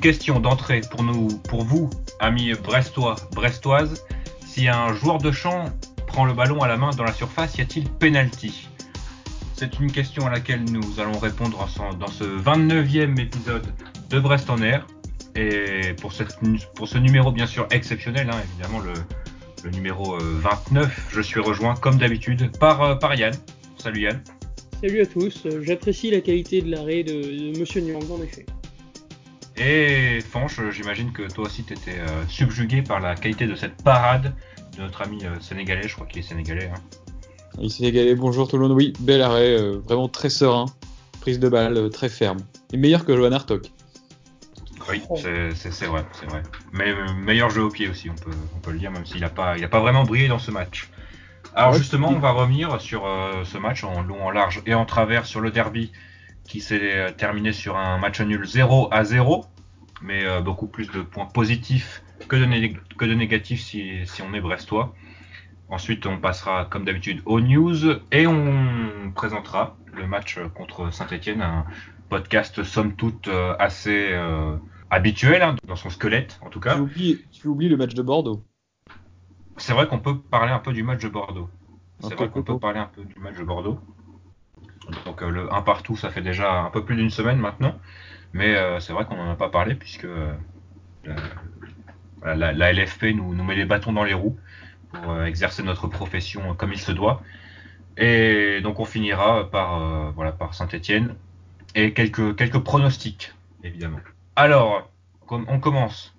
question d'entrée pour nous, pour vous, amis brestois, brestoises. Si un joueur de champ prend le ballon à la main dans la surface, y a-t-il penalty? C'est une question à laquelle nous allons répondre dans ce 29e épisode de Brest en air. Et pour, ce numéro bien sûr exceptionnel, hein, évidemment le, numéro 29, euh, je suis rejoint comme d'habitude par, euh, par Yann. Salut Yann. Salut à tous, j'apprécie la qualité de l'arrêt de, de Monsieur Nyang en effet. Et Fanche, j'imagine que toi aussi tu étais euh, subjugué par la qualité de cette parade de notre ami euh, sénégalais, je crois qu'il est sénégalais. Hein. Il est sénégalais, bonjour tout le monde, oui, bel arrêt, euh, vraiment très serein, prise de balle très ferme. Et meilleur que Johan Hartok. Oui, c'est vrai, c'est vrai. Mais meilleur jeu au pied aussi, on peut, on peut le dire, même s'il n'a pas, il a pas vraiment brillé dans ce match. Alors justement, on va revenir sur ce match en long, en large et en travers sur le derby qui s'est terminé sur un match nul 0 à 0 mais euh, beaucoup plus de points positifs que de, que de négatifs si, si, on est brestois. Ensuite, on passera comme d'habitude aux news et on présentera le match contre Saint-Etienne, un podcast somme toute euh, assez euh, habituel hein, dans son squelette en tout cas. Tu oublies, le match de Bordeaux. C'est vrai qu'on peut parler un peu du match de Bordeaux. C'est vrai qu'on peut parler un peu du match de Bordeaux. Donc le 1 partout, ça fait déjà un peu plus d'une semaine maintenant. Mais euh, c'est vrai qu'on n'en a pas parlé puisque euh, la, LFP nous, met les bâtons dans les roues pour euh, exercer notre profession comme il se doit. Et donc on finira par, voilà, par Saint-Etienne et quelques, quelques pronostics, évidemment. Alors, on commence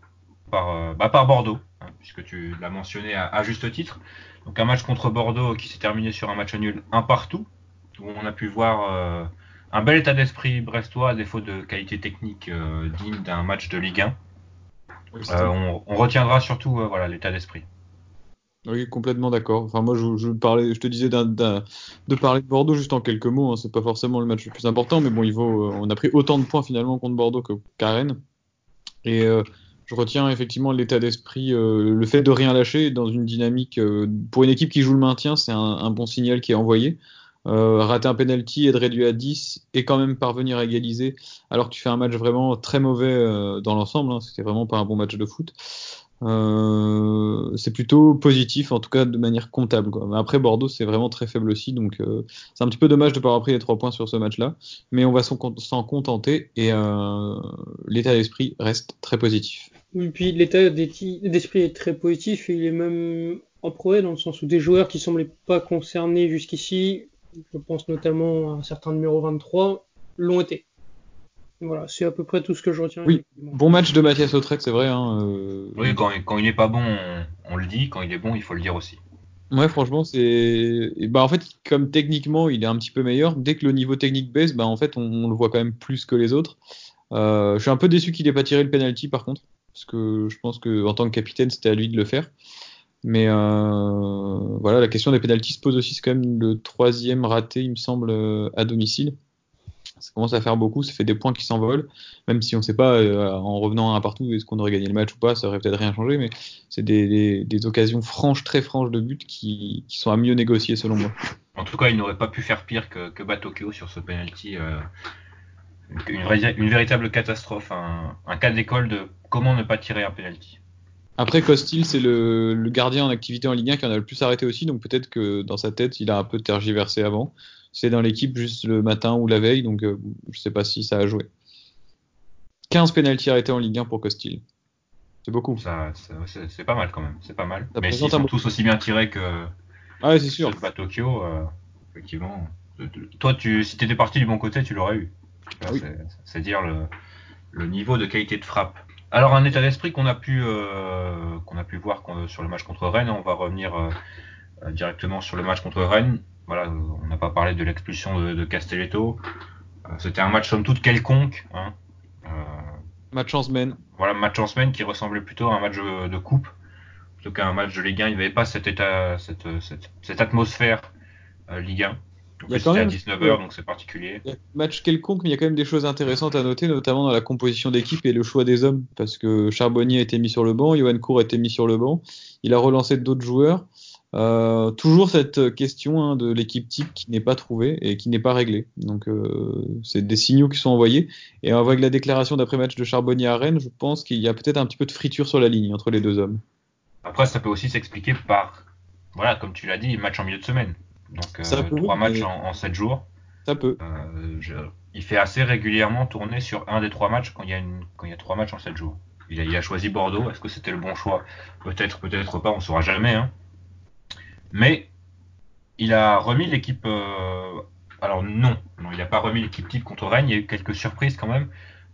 par, bah, par Bordeaux, hein, puisque tu l'as mentionné à, juste titre. Donc un match contre Bordeaux qui s'est terminé sur un match nul un partout, où on a pu voir un bel état d'esprit brestois à défaut de qualité technique euh, digne d'un match de Ligue 1. Euh, on, retiendra surtout euh, voilà l'état d'esprit. Oui, complètement d'accord. Enfin, moi, je, parlais, je te disais de parler de Bordeaux juste en quelques mots. Hein. C'est pas forcément le match le plus important, mais bon, il vaut, on a pris autant de points finalement contre Bordeaux que Rennes. Et je retiens effectivement l'état d'esprit, le fait de rien lâcher dans une dynamique. pour une équipe qui joue le maintien, c'est un, un, bon signal qui est envoyé. Euh, rater un penalty, être réduit à 10 et quand même parvenir à égaliser alors que tu fais un match vraiment très mauvais euh, dans l'ensemble, hein, c'était vraiment pas un bon match de foot. Euh, c'est plutôt positif, en tout cas de manière comptable. Quoi. Après, Bordeaux, c'est vraiment très faible aussi, donc c'est un petit peu dommage de ne pas avoir pris les trois points sur ce match-là, mais on va s'en contenter et l'état d'esprit reste très positif. Et puis l'état d'esprit est très positif et il est même en progrès dans le sens où des joueurs qui semblaient pas concernés jusqu'ici je pense notamment à un certain numéro 23, l'ont été. Voilà, c'est à peu près tout ce que je retiens. Oui, bon match de Mathias Autrec, c'est vrai. Hein, euh, Oui, quand, quand, il n'est pas bon, on, le dit. Quand il est bon, il faut le dire aussi. Ouais, franchement, c'est. Bah, en fait, comme techniquement, il est un petit peu meilleur, dès que le niveau technique baisse, bah, en fait, on, le voit quand même plus que les autres. Euh, je suis un peu déçu qu'il n'ait pas tiré le penalty, par contre. Parce que je pense qu'en tant que capitaine, c'était à lui de le faire. Mais euh, voilà, la question des pénalties se pose aussi. C'est quand même le troisième raté, il me semble, euh, à domicile. Ça commence à faire beaucoup, ça fait des points qui s'envolent. Même si on ne sait pas, euh, en revenant à un partout, est-ce qu'on aurait gagné le match ou pas, ça aurait peut-être rien changé. Mais c'est des, occasions franches, très franches de but qui, sont à mieux négocier selon moi. En tout cas, il n'aurait pas pu faire pire que, Batokyo sur ce penalty. une, une, véritable catastrophe, un, un cas d'école de comment ne pas tirer un penalty. Après, Costil, c'est le, gardien en activité en Ligue 1 qui en a le plus arrêté aussi, donc peut-être que dans sa tête, il a un peu tergiversé avant. C'est dans l'équipe juste le matin ou la veille, donc euh, je sais pas si ça a joué. 15 pénalties arrêtés en Ligue 1 pour Costil. C'est beaucoup. c'est pas mal quand même, c'est pas mal. Mais s'ils sont tous aussi bien tirés que ah c'est sûr. pas Tokyo, euh, effectivement. Toi, tu, si t'étais parti du bon côté, tu l'aurais eu. C'est dire le, le niveau de qualité de frappe. Alors un état d'esprit qu'on a pu euh, qu'on a pu voir sur le match contre Rennes. On va revenir euh, euh, directement sur le match contre Rennes. Voilà, on n'a pas parlé de l'expulsion de, Castelletto. C'était un match somme toute quelconque. Hein. match en semaine. Voilà, match en semaine qui ressemblait plutôt à un match de, coupe plutôt qu'à un match de Ligue 1. Il n'y avait pas cet état, cette, cette, cette atmosphère Ligue 1 il y a quand même, à 19h, donc c'est particulier. match quelconque, mais il y a quand même des choses intéressantes à noter, notamment dans la composition d'équipe et le choix des hommes, parce que Charbonnier a été mis sur le banc, Johan Cour a été mis sur le banc, il a relancé d'autres joueurs. Euh, toujours cette question hein, de l'équipe type qui n'est pas trouvée et qui n'est pas réglée. Donc euh, c'est des signaux qui sont envoyés. Et avec la déclaration d'après-match de Charbonnier à Rennes, je pense qu'il y a peut-être un petit peu de friture sur la ligne entre les deux hommes. Après, ça peut aussi s'expliquer par, voilà, comme tu l'as dit, match en milieu de semaine. Donc euh, trois matchs en, sept jours. Ça peut. il fait assez régulièrement tourner sur un des trois matchs quand il y a, une, quand il y a trois matchs en sept jours. Il a, il a choisi Bordeaux. Est-ce que c'était le bon choix? Peut-être, peut-être pas. On saura jamais. Hein. Mais il a remis l'équipe. Euh, alors non, non, il n'a pas remis l'équipe type contre Rennes. Il y a eu quelques surprises quand même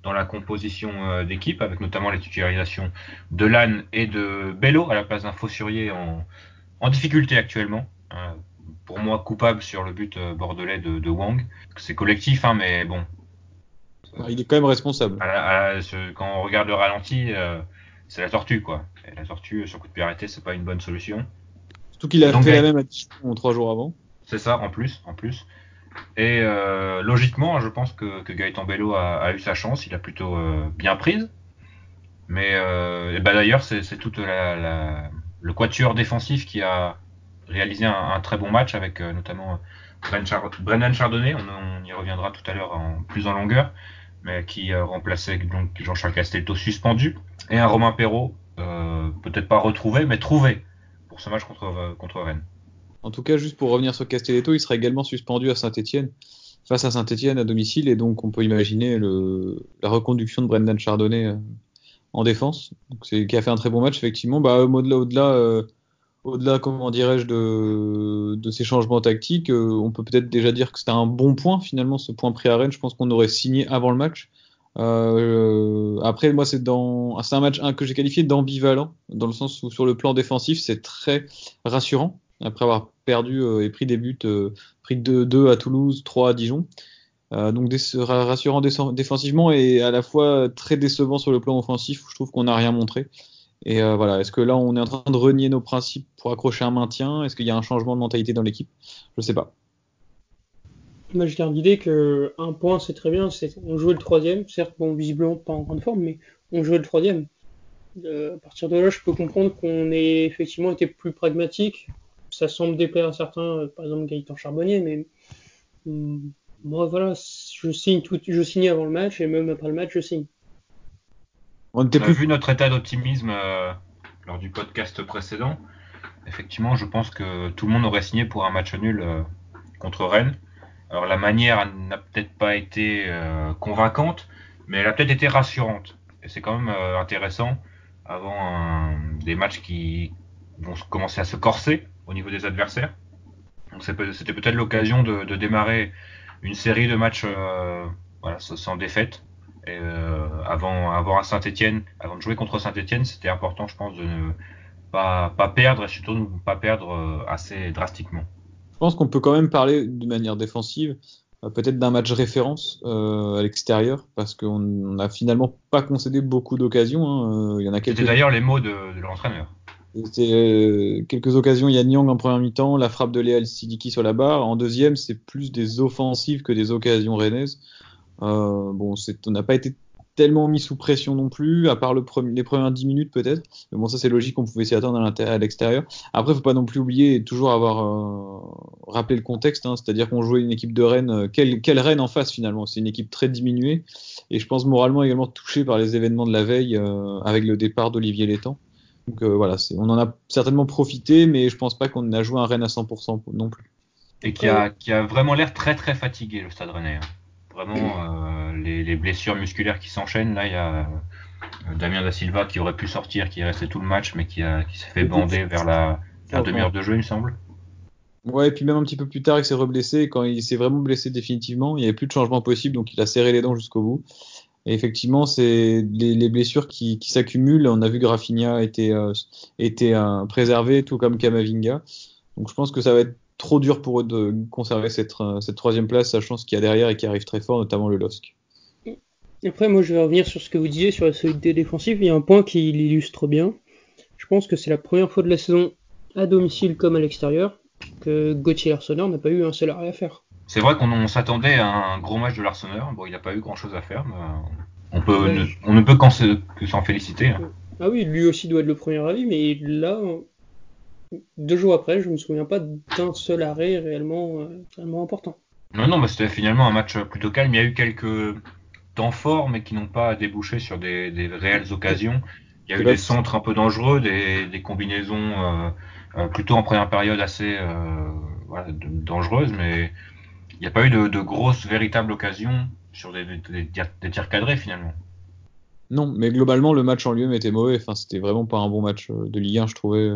dans la composition euh, d'équipe, avec notamment les titularisations de Lannes et de Bello à la place d'un Fossurier en, en difficulté actuellement. Hein. Pour moi, coupable sur le but euh, bordelais de, Wang. C'est collectif, hein, mais bon. Il est quand même responsable. quand on regarde le ralenti, c'est la tortue, quoi. Et la tortue sur coup de pied arrêté, c'est pas une bonne solution. Surtout qu'il a fait la même action trois jours avant. C'est ça, en plus, en plus. Et euh, logiquement, je pense que, que Gaëtan Bello a, eu sa chance, il a plutôt euh, bien prise. Mais euh, bah, d'ailleurs, c'est tout la, le quatuor défensif qui a réalisé un, très bon match avec notamment Brennan Chardonnay, on, y reviendra tout à l'heure en plus en longueur, mais qui remplaçait Jean-Charles Castelletto suspendu, et un Romain Perrault, peut-être pas retrouvé, mais trouvé ce match contre, euh, contre Rennes. En tout cas, juste pour revenir sur Castelletto, il sera également suspendu à Saint-Etienne, face à Saint-Etienne à domicile, et donc on peut imaginer la reconduction de Brendan Chardonnay euh, en défense, donc qui a fait un très bon match, effectivement. Bah, au-delà, au-delà, euh, au-delà, comment dirais-je, de, ces changements tactiques, on peut peut-être déjà dire que c'était un bon point, finalement, ce point à Rennes. Je pense qu'on aurait signé avant le match. Euh, après, moi, c'est dans, c'est un match que j'ai qualifié d'ambivalent, dans le sens où sur le plan défensif, c'est très rassurant après avoir perdu euh, et pris des buts, euh, pris 2 à Toulouse, 3 à Dijon. donc rassurant défensivement et à la fois très décevant sur le plan offensif où je trouve qu'on n'a rien montré. Et voilà, est-ce que là on est en train de renier nos principes pour accrocher un maintien? Est-ce qu'il y a un changement de mentalité dans l'équipe? Je sais pas. Moi, je garde l'idée que un point, c'est très bien. C'est on jouait le troisième, certes, bon, visiblement pas en grande forme, mais on jouait le troisième. Euh, à partir de là, je peux comprendre qu'on ait effectivement été plus pragmatique. Ça semble déplaire à certains, euh, par exemple Gaëtan Charbonnier, mais hum, moi, voilà, je signe tout, je signe avant le match et même après le match, je signe. On a plus... vu notre état d'optimisme euh, lors du podcast précédent. Effectivement, je pense que tout le monde aurait signé pour un match nul contre Rennes. Alors la manière n'a peut-être pas été euh, convaincante, mais elle a peut-être été rassurante. Et c'est quand même euh, intéressant avant des matchs qui vont commencer à se corser au niveau des adversaires. Donc c'était peut-être l'occasion de, démarrer une série de matchs euh, voilà, sans défaite. Et, avant, avant à Saint-Etienne, avant de jouer contre Saint-Etienne, c'était important, je pense, de ne pas, pas perdre et surtout ne pas perdre assez drastiquement. Je pense qu'on peut quand même parler de manière défensive, euh, peut-être d'un match référence euh, à l'extérieur, parce qu'on n'a finalement pas concédé beaucoup d'occasions. Hein. Euh, il y en a quelques. C'était d'ailleurs les mots de, l'entraîneur. C'était quelques occasions. Il y a Nyang en première mi-temps, la frappe de Léal Sidiki sur la barre. En deuxième, c'est plus des offensives que des occasions rennaises. Bon, on n'a pas été tellement mis sous pression non plus, à part le les premières 10 minutes peut-être. Mais bon, ça c'est logique, on pouvait s'y attendre à l'extérieur. Après, faut pas non plus oublier toujours avoir euh, rappelé le contexte, hein, c'est-à-dire qu'on jouait une équipe de Rennes. Euh, quelle, quelle Rennes en face finalement C'est une équipe très diminuée et je pense moralement également touchée par les événements de la veille euh, avec le départ d'Olivier Létang. Donc voilà, on en a certainement profité, mais je pense pas qu'on a joué un Rennes à 100% non plus. Et qui a, qui a vraiment l'air très très fatigué le Stade Rennais. Hein. Vraiment, euh, les, blessures musculaires qui s'enchaînent. Là, il y a euh, Damien Da Silva qui aurait pu sortir, qui est resté tout le match, mais qui, qui s'est fait bander vers la, demi-heure de jeu, il me semble. Ouais, et puis même un petit peu plus tard, il s'est reblessé. Quand il s'est vraiment blessé définitivement, il n'y avait plus de changement possible, donc il a serré les dents jusqu'au bout. Et effectivement, c'est les, blessures qui, s'accumulent. On a vu que Rafinha était, euh, était préservé, tout comme Kamavinga. Donc je pense que ça va être trop dur pour eux de conserver cette, euh, cette troisième place, sachant ce qu'il y a derrière et qui arrive très fort, notamment le LOSC. Après, moi, je vais revenir sur ce que vous disiez sur la solidité défensive. Il y a un point qui l'illustre bien. Je pense que c'est la première fois de la saison, à domicile comme à l'extérieur, que Gauthier Larsonneur n'a pas eu un seul arrêt à faire. C'est vrai qu'on s'attendait à un gros match de Larsonneur. Bon, il n'a pas eu grand-chose à faire, mais on, peut, ne, on ne peut qu'en que s'en féliciter. Ah oui, lui aussi doit être le premier avis, mais là, deux jours après, je me souviens pas d'un seul arrêt réellement, euh, réellement important. Non, non, bah, c'était finalement un match plutôt calme. Il y a eu quelques temps forts, mais qui n'ont pas débouché sur des, des, réelles occasions. Il y a eu des centres un peu dangereux, des, des combinaisons euh, euh, plutôt en première période assez euh, voilà, dangereuses, mais il n'y a pas eu de, de, grosses, véritables occasions sur des, des, des tirs cadrés finalement. Non, mais globalement, le match en lui-même était mauvais. Enfin, c'était vraiment pas un bon match de Ligue 1, je trouvais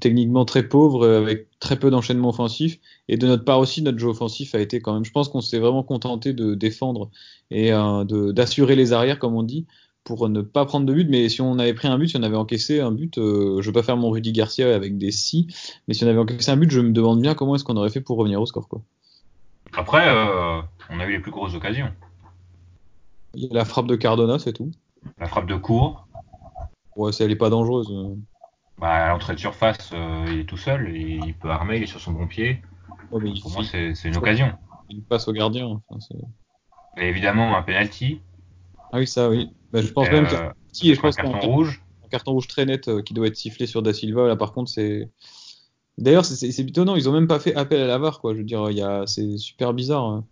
techniquement très pauvre, avec très peu d'enchaînement offensif. Et de notre part aussi, notre jeu offensif a été quand même. Je pense qu'on s'est vraiment contenté de défendre et euh, d'assurer les arrières, comme on dit, pour ne pas prendre de but. Mais si on avait pris un but, si on avait encaissé un but, euh, je vais pas faire mon Rudy Garcia avec des si, mais si on avait encaissé un but, je me demande bien comment est-ce qu'on aurait fait pour revenir au score. Quoi. Après, euh, on a eu les plus grosses occasions. Il y a la frappe de Cardona, c'est tout. La frappe de court. Ouais, elle est pas dangereuse. Bah, à l'entrée de surface, euh, il est tout seul, il peut armer, il est sur son bon pied. Mais Pour moi, c'est une occasion. Il passe au gardien. Enfin, et évidemment, un penalty. Ah oui, ça, oui. Bah, je pense même qu'il petit, et je pense un carton rouge. Un carton rouge très net euh, qui doit être sifflé sur Da Silva. Là, par contre, c'est. D'ailleurs, c'est étonnant, ils ont même pas fait appel à la VAR, quoi. Je veux dire, il y a... c'est super bizarre. Hein.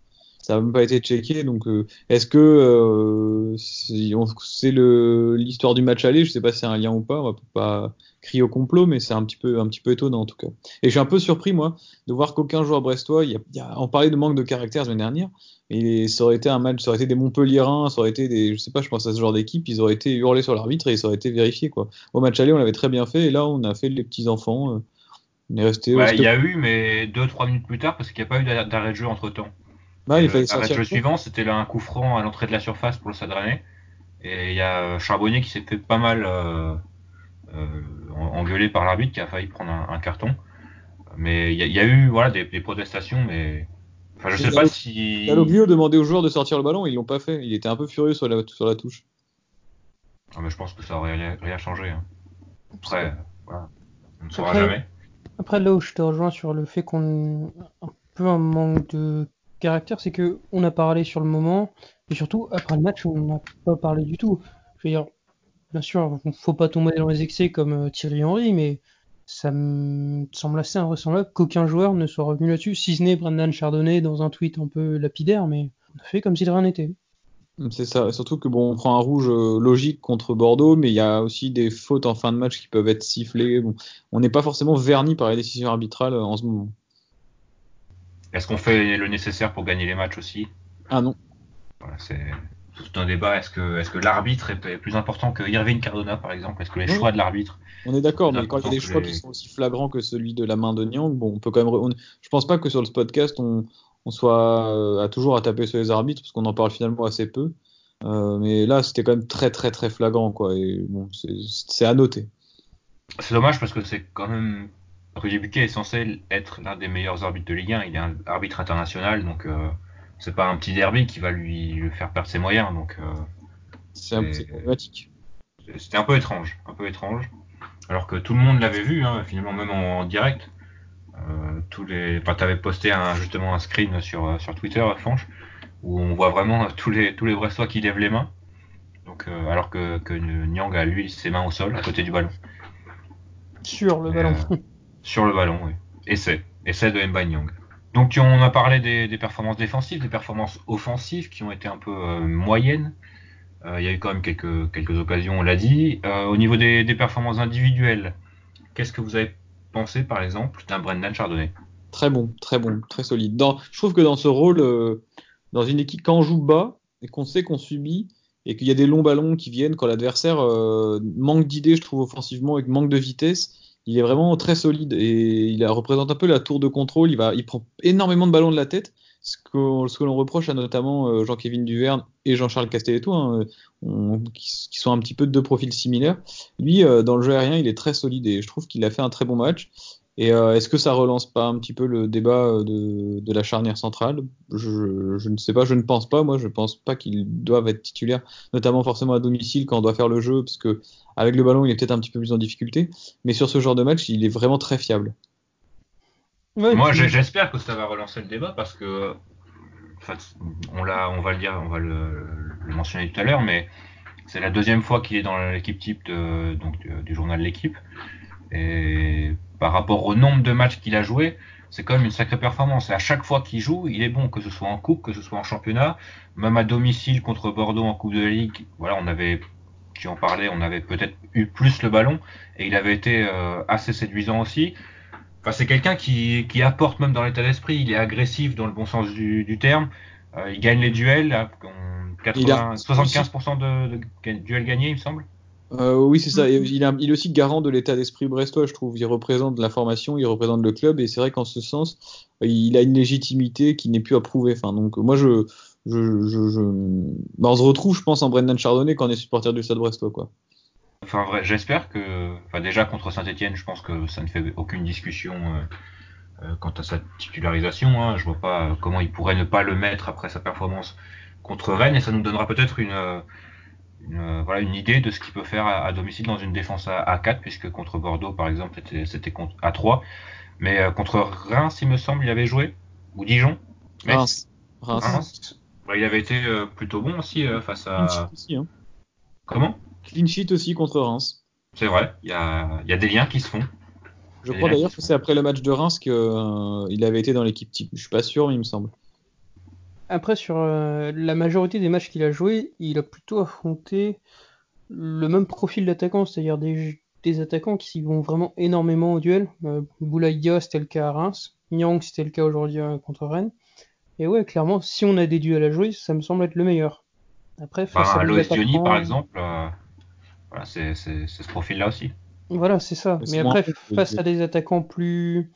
Ça n'a même pas été checké, donc euh, est-ce que euh, c'est l'histoire du match aller Je sais pas si c'est un lien ou pas. On va pas crier au complot, mais c'est un petit peu un petit peu étonnant en tout cas. Et je suis un peu surpris moi de voir qu'aucun joueur brestois, il y a, il y a, on parlait de manque de caractère la semaine dernière, et ça aurait été un match, ça aurait été des Montpellierins, ça aurait été des, je sais pas, je pense à ce genre d'équipe, ils auraient été hurlés sur l'arbitre et ça aurait été vérifié quoi. Au match aller, on l'avait très bien fait, et là on a fait les petits enfants. Euh, on est resté. Ouais, il y a eu, mais 2-3 minutes plus tard, parce qu'il n'y a pas eu d'arrêt de jeu entre temps. Bah, il fallait le suivant, c'était là un coup franc à l'entrée de la surface pour le Stade Et il y a Charbonnier qui s'est fait pas mal euh, euh, engueuler par l'arbitre qui a failli prendre un, un carton. Mais il y, y, a eu voilà, des, des protestations, mais. Enfin, je sais pas si. Dalloglio demandait aux joueurs de sortir le ballon, ils l'ont pas fait. Il était un peu furieux sur la, sur la touche. Ah, mais je pense que ça aurait rien changé. Hein. Après, voilà. on ne saura jamais. Après, là où je te rejoins sur le fait qu'on un peu un manque de caractère, c'est que on a parlé sur le moment, et surtout après le match, on n'a pas parlé du tout. Je veux dire, bien sûr, faut pas tomber dans les excès comme euh, Thierry Henry, mais ça me semble assez invraisemblable qu'aucun joueur ne soit revenu là-dessus, si ce n'est Brendan Chardonnay dans un tweet un peu lapidaire, mais on a fait comme si de rien n'était. C'est ça, surtout que bon, on prend un rouge euh, logique contre Bordeaux, mais il y a aussi des fautes en fin de match qui peuvent être sifflées. Bon, on n'est pas forcément verni par les décisions arbitrales euh, en ce moment. Est-ce qu'on fait le nécessaire pour gagner les matchs aussi? Ah non. Voilà, c'est tout un débat. Est-ce que, est que l'arbitre est plus important que Irving Cardona, par exemple? Est-ce que les choix de l'arbitre On est d'accord, mais quand il y a des choix qui sont aussi flagrants que celui de la main de Nyang, bon, on peut quand même. On... Je pense pas que sur le podcast, on, on soit euh, à toujours à taper sur les arbitres, parce qu'on en parle finalement assez peu. Euh, mais là, c'était quand même très, très, très flagrant, quoi. Et bon, c'est à noter. C'est dommage parce que c'est quand même Rudy Buquet est censé être l'un des meilleurs arbitres de Ligue 1. Il est un arbitre international, donc euh, c'est pas un petit derby qui va lui, faire perdre ses moyens. Donc euh, c'est problématique. C'était un peu étrange, un peu étrange. Alors que tout le monde l'avait vu, hein, finalement même en, direct. Euh, tous les, enfin, t'avais posté un, justement un screen sur sur Twitter, Fanche, où on voit vraiment tous les tous les Brestois qui lèvent les mains. Donc euh, alors que, que Nyang a lui ses mains au sol à côté du ballon. Sur le ballon. Sur le ballon, oui. Essai. Essai de Mbanyang. Donc on a parlé des, performances défensives, des performances offensives qui ont été un peu euh, moyennes. Euh, il y a eu quand même quelques, quelques occasions, on l'a dit. Euh, au niveau des, performances individuelles, qu'est-ce que vous avez pensé par exemple d'un Brendan Chardonnay? Très bon, très bon, très solide. Dans, je trouve que dans ce rôle, dans une équipe, quand on joue bas et qu'on sait qu'on subit et qu'il y a des longs ballons qui viennent quand l'adversaire manque d'idées, je trouve offensivement, et manque de vitesse, il est vraiment très solide et il représente un peu la tour de contrôle. Il, va, il prend énormément de ballons de la tête, ce que, ce que l'on reproche à notamment euh, Jean-Kévin Duverne et Jean-Charles Castelletto, hein, qui, qui, sont un petit peu de deux profils similaires. Lui, euh, dans le jeu aérien, il est très solide et je trouve qu'il a fait un très bon match. Et euh, est-ce que ça relance pas un petit peu le débat euh, de, de la charnière centrale? Je, je, ne sais pas, je ne pense pas. Moi, je pense pas qu'ils doivent être titulaires, notamment forcément à domicile quand on doit faire le jeu, parce que avec le ballon, il est peut-être un petit peu plus en difficulté. Mais sur ce genre de match, il est vraiment très fiable. Moi, j'espère que ça va relancer le débat parce que, on l'a, on va le dire, on va le, le mentionner tout à l'heure, mais c'est la deuxième fois qu'il est dans l'équipe type de, donc, du, du journal L'équipe. Et par rapport au nombre de matchs qu'il a joué, c'est quand même une sacrée performance. Et à chaque fois qu'il joue, il est bon, que ce soit en coupe, que ce soit en championnat, même à domicile contre Bordeaux en Coupe de la Ligue. Voilà, on avait, tu en parlais, on avait peut-être eu plus le ballon et il avait été euh, assez séduisant aussi. Enfin, c'est quelqu'un qui, qui apporte même dans l'état d'esprit. Il est agressif dans le bon sens du, du terme. Euh, il gagne les duels. Là, 80, 75% de, de, duels gagnés, il me semble. Euh, oui, c'est ça. Il, a, il, est aussi garant de l'état d'esprit brestois, je trouve. Il représente la formation, il représente le club, et c'est vrai qu'en ce sens, il a une légitimité qui n'est plus à prouver. Enfin, donc, moi, je, je, je, je... Bah, on se retrouve, je pense, en Brendan Chardonnay quand on est supporter du Stade Brestois, quoi. Enfin, vrai, j'espère que, enfin, déjà contre Saint-Etienne, je pense que ça ne fait aucune discussion euh, euh, quant à sa titularisation. Hein. Je vois pas comment il pourrait ne pas le mettre après sa performance contre Rennes, et ça nous donnera peut-être une une, voilà, une idée de ce qu'il peut faire à, à, domicile dans une défense à, à 4, puisque contre Bordeaux, par exemple, c'était à 3. Mais euh, contre Reims, il me semble, il avait joué. Ou Dijon. Reims. Reims. Il avait été euh, plutôt bon aussi euh, face à. Clean sheet aussi, hein. Comment? Clean sheet aussi contre Reims. C'est vrai, il y a, y a, des liens qui se font. Je crois d'ailleurs que c'est après le match de Reims qu'il euh, avait été dans l'équipe type. Je suis pas sûr, mais il me semble. Après, sur euh, la majorité des matchs qu'il a joué, il a plutôt affronté le même profil d'attaquant, c'est-à-dire des, des, attaquants qui vont vraiment énormément au duel. Euh, Boulaïdia, c'était le cas à Reims. Nyang, c'était le cas aujourd'hui euh, contre Rennes. Et ouais, clairement, si on a des duels à jouer, ça me semble être le meilleur. Après, face bah, à Loïs Diony, par exemple, euh, voilà, c'est ce profil-là aussi. Voilà, c'est ça. Mais après, face à des attaquants plus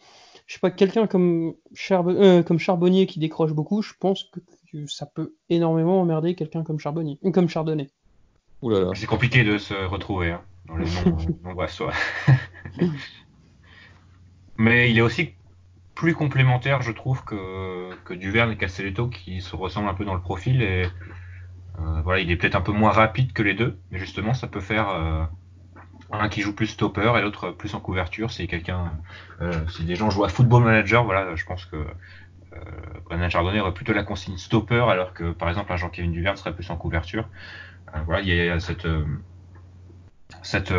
je sais pas, quelqu'un comme, euh, comme Charbonnier qui décroche beaucoup, je pense que, que ça peut énormément emmerder quelqu'un comme Charbonnier, ou comme Chardonnay. C'est compliqué de se retrouver hein, dans les noms, noms brestois. Mais il est aussi plus complémentaire, je trouve, que, que Duverne et Castelletto qui se ressemblent un peu dans le profil et euh, voilà, il est peut-être un peu moins rapide que les deux, mais justement, ça peut faire euh, un qui joue plus stopper et l'autre plus en couverture. Si quelqu'un, euh, si des gens jouent à Football Manager, voilà, je pense que euh, Brennan Chardonnay aurait plutôt la consigne stopper, alors que par exemple un Jean-Kévin Duverne serait plus en couverture. Euh, voilà, il y a cette euh, cette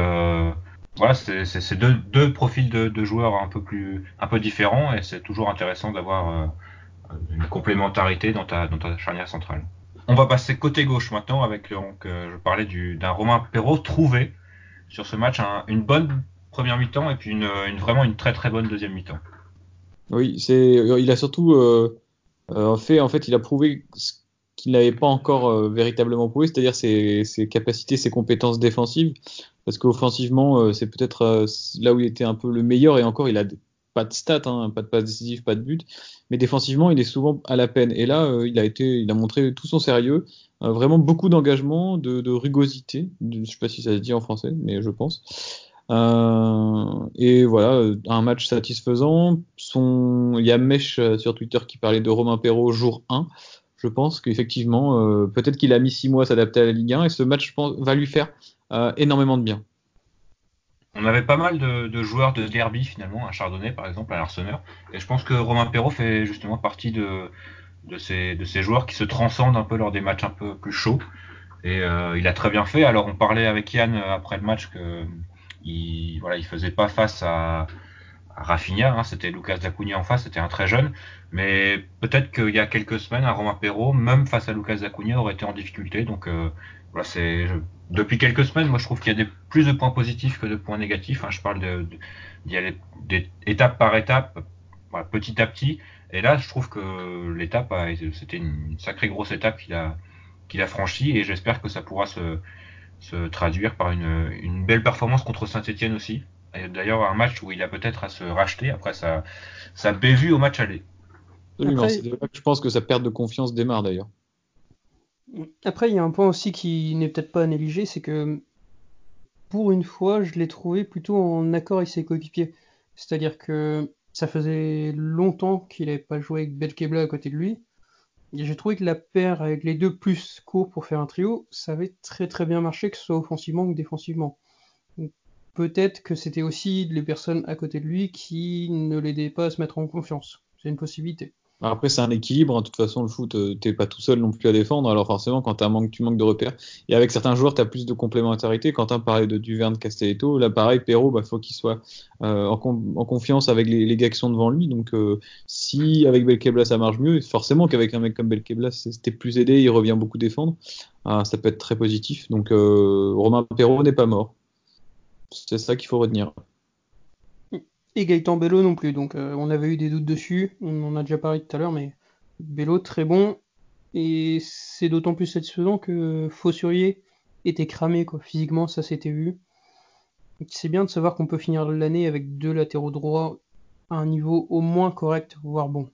voilà, c'est deux, deux profils de, de, joueurs un peu plus un peu différents et c'est toujours intéressant d'avoir une complémentarité dans ta dans ta charnière centrale. On va passer côté gauche maintenant avec donc je parlais d'un Romain Perrault trouvé sur ce match un, une bonne première mi-temps et puis une, vraiment une très très bonne deuxième mi-temps. Oui, c'est il a surtout euh, euh, fait en fait il a prouvé ce qu'il n'avait pas encore euh, véritablement prouvé, c'est-à-dire ses, capacités, ses compétences défensives, parce qu'offensivement euh, c'est peut-être euh, là où il était un peu le meilleur et encore il a pas de stats, hein, pas de passe décisive, pas de but, mais défensivement il est souvent à la peine. Et là il a été, il a montré tout son sérieux, euh, vraiment beaucoup d'engagement, de, de, rugosité. De, je sais pas si ça se dit en français, mais je pense. Euh, et voilà, un match satisfaisant. Son... Il y a Mesh euh, sur Twitter qui parlait de Romain Perrault jour 1. Je pense qu'effectivement, euh, peut-être qu'il a mis 6 mois à s'adapter à la Ligue 1 et ce match va lui faire euh, énormément de bien. On avait pas mal de, joueurs de derby finalement, à Chardonnay par exemple, à l'Arseneur. Et je pense que Romain Perrault fait justement partie de, ces, joueurs qui se transcendent un peu lors des matchs un peu plus chauds. Et euh, il a très bien fait. Alors on parlait avec Yann euh, après le match que il, voilà, il faisait pas face à, à Rafinha, hein, c'était Lucas Dacunha en face, c'était un très jeune. Mais peut-être qu'il y a quelques semaines, un Romain Perrault, même face à Lucas Dacunha, aurait été en difficulté. Donc euh, voilà, c'est depuis quelques semaines, moi je trouve qu'il y a des, plus de points positifs que de points négatifs. Hein. Je parle de, de, d'y aller étape par étape, voilà, petit à petit. Et là, je trouve que l'étape, c'était une sacrée grosse étape qu'il a, qu'il a franchie et j'espère que ça pourra se, se traduire par une, une belle performance contre Saint-Etienne aussi. D'ailleurs, un match où il a peut-être à se racheter après sa, sa bévue au match aller. Absolument, c'est là que je pense que sa perte de confiance démarre d'ailleurs. Après, il y a un point aussi qui n'est peut-être pas à c'est que pour une fois, je l'ai trouvé plutôt en accord avec ses coéquipiers. C'est-à-dire que ça faisait longtemps qu'il n'avait pas joué avec Belkebla à côté de lui. Et j'ai trouvé que la paire avec les deux plus courts pour faire un trio, ça avait très très bien marché, que ce soit offensivement ou défensivement. Peut-être que c'était aussi les personnes à côté de lui qui ne l'aidaient pas à se mettre en confiance. C'est une possibilité. Après, c'est un équilibre. hein. De toute façon, le foot, euh, t'es pas tout seul non plus à défendre. Alors forcément, quand as manque, tu manques de repères. Et avec certains joueurs, tu as plus de complémentarité. Quentin parlait de Duverne, Castelletto. Là, pareil, Perrault, bah, faut qu'il soit euh, en, confiance avec les, les gars devant lui. Donc, euh, si avec Belkebla ça marche mieux, forcément qu'avec un mec comme Belkebla, c'était plus aidé. Il revient beaucoup défendre. Ah, ça peut être très positif. Donc, Romain Perrault n'est pas mort. C'est ça qu'il faut retenir. Et Gaëtan Bello non plus, donc euh, on avait eu des doutes dessus, on en a déjà parlé tout à l'heure, mais Bello très bon, et c'est d'autant plus satisfaisant que Fossurier était cramé, quoi. Physiquement, ça s'était vu. C'est bien de savoir qu'on peut finir l'année avec deux latéraux droits à un niveau au moins correct, voire bon.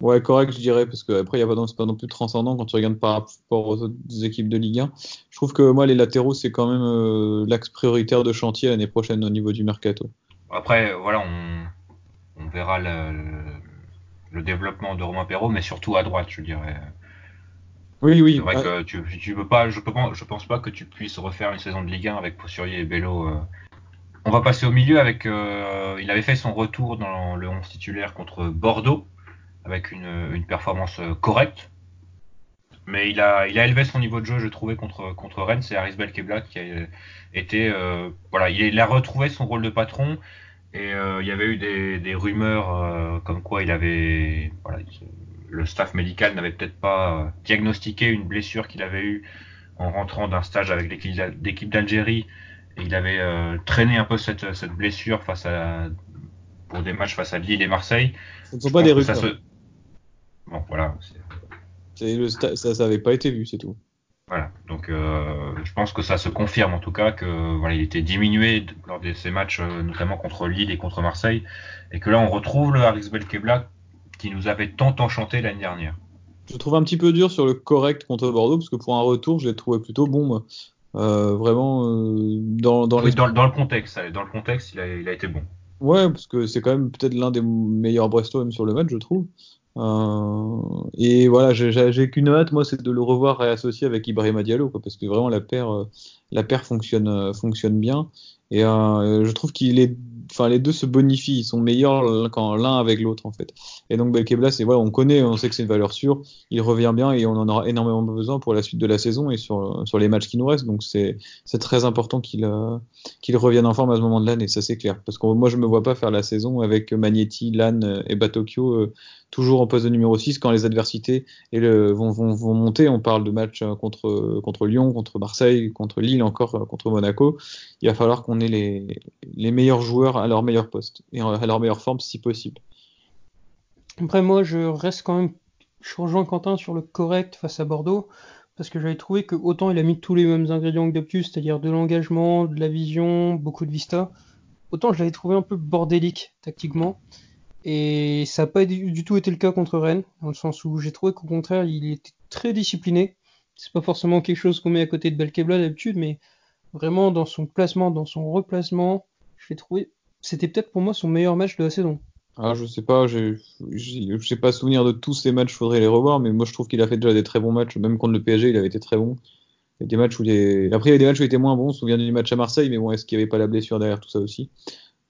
Ouais, correct, je dirais, parce que après, il y a pas, non- c'est pas non plus transcendant quand tu regardes par rapport aux autres équipes de Ligue 1. Je trouve que moi, les latéraux, c'est quand même euh, l'axe prioritaire de chantier l'année prochaine au niveau du mercato. Après, voilà, on, on verra le, développement de Romain Perrault, mais surtout à droite, je dirais. Oui, oui. C'est vrai ouais. que tu, tu peux pas, je, peux, je pense pas que tu puisses refaire une saison de Ligue 1 avec Poussurier et Bello. euh. On va passer au milieu avec. euh, il avait fait son retour dans le 11 titulaire contre Bordeaux, avec une, une performance euh, correcte. Mais il a, il a élevé son niveau de jeu, je trouvais, contre, contre Rennes. C'est Aris Belkebla qui a été. euh, voilà, il, il a retrouvé son rôle de patron. Et euh, il y avait eu des, des rumeurs euh, comme quoi il avait. Voilà, il- le staff médical n'avait peut-être pas euh, diagnostiqué une blessure qu'il avait eue en rentrant d'un stage avec l'équipe d'Al- l'équipe d'Algérie. Et il avait euh, traîné un peu cette, cette blessure face à, pour des matchs face à Lille et Marseille. Ce ne sont pas des rumeurs. se- Bon, voilà. C'est le ça, ça avait pas été vu, c'est tout. Voilà, donc euh, je pense que ça se confirme en tout cas que voilà, il était diminué lors de ces matchs, euh, notamment contre Lille et contre Marseille, et que là on retrouve le Haris Belkebla qui nous avait tant enchanté l'année dernière. Je trouve un petit peu dur sur le correct contre Bordeaux, parce que pour un retour, je l'ai trouvé plutôt bon. Euh, vraiment, euh, dans, dans Oui, les... dans, dans le contexte, dans le contexte, il a, il a été bon. Ouais, parce que c'est quand même peut-être l'un des meilleurs Brestois même sur le match, je trouve. Euh, et voilà, j'ai- qu'une hâte, moi, c'est de le revoir réassocié avec Ibrahima Diallo, parce que vraiment la paire, euh, la paire fonctionne, euh, fonctionne bien. Et je trouve qu'il est, enfin, les deux se bonifient, ils sont meilleurs quand l'un avec l'autre, en fait. Et donc Belkebla, c'est voilà, on connaît, on sait que c'est une valeur sûre, il revient bien et on en aura énormément besoin pour la suite de la saison et sur, sur les matchs qui nous restent. Donc c'est c'est très important qu'il qu'il revienne en forme à ce moment de l'année, ça c'est clair. Parce que moi, je me vois pas faire la saison avec Magnetti, euh, et Batokyo euh, toujours en poste de numéro 6 quand les adversités vont, monter. On parle de matchs euh, contre, Lyon, contre Marseille, contre Lille, encore euh, contre Monaco. Il va falloir qu'on ait les, meilleurs joueurs à leur meilleur poste et à leur meilleure forme si possible. Après, moi, je reste quand même. Je rejoins Quentin sur le correct face à Bordeaux, parce que j'avais trouvé que autant il a mis tous les mêmes ingrédients que d'habitude, c'est-à-dire de l'engagement, de la vision, beaucoup de vista, autant je l'avais trouvé un peu bordélique tactiquement. Et ça n'a pas du tout été le cas contre Rennes, dans le sens où j'ai trouvé qu'au contraire, il était très discipliné. C'est pas forcément quelque chose qu'on met à côté de Belkebla d'habitude, mais vraiment dans son placement, dans son replacement, je trouvé. C'était peut-être pour moi son meilleur match de la saison. Alors, je sais pas, j'ai j'ai- pas souvenir de tous ces matchs, faudrait les revoir, mais moi je trouve qu'il a fait déjà des très bons matchs, même contre le PSG, il avait été très bon. Des matchs où il. Après, il y a des matchs où il était moins bon, on se souvient du match à Marseille, mais bon, est-ce qu'il n'y avait pas la blessure derrière tout ça aussi?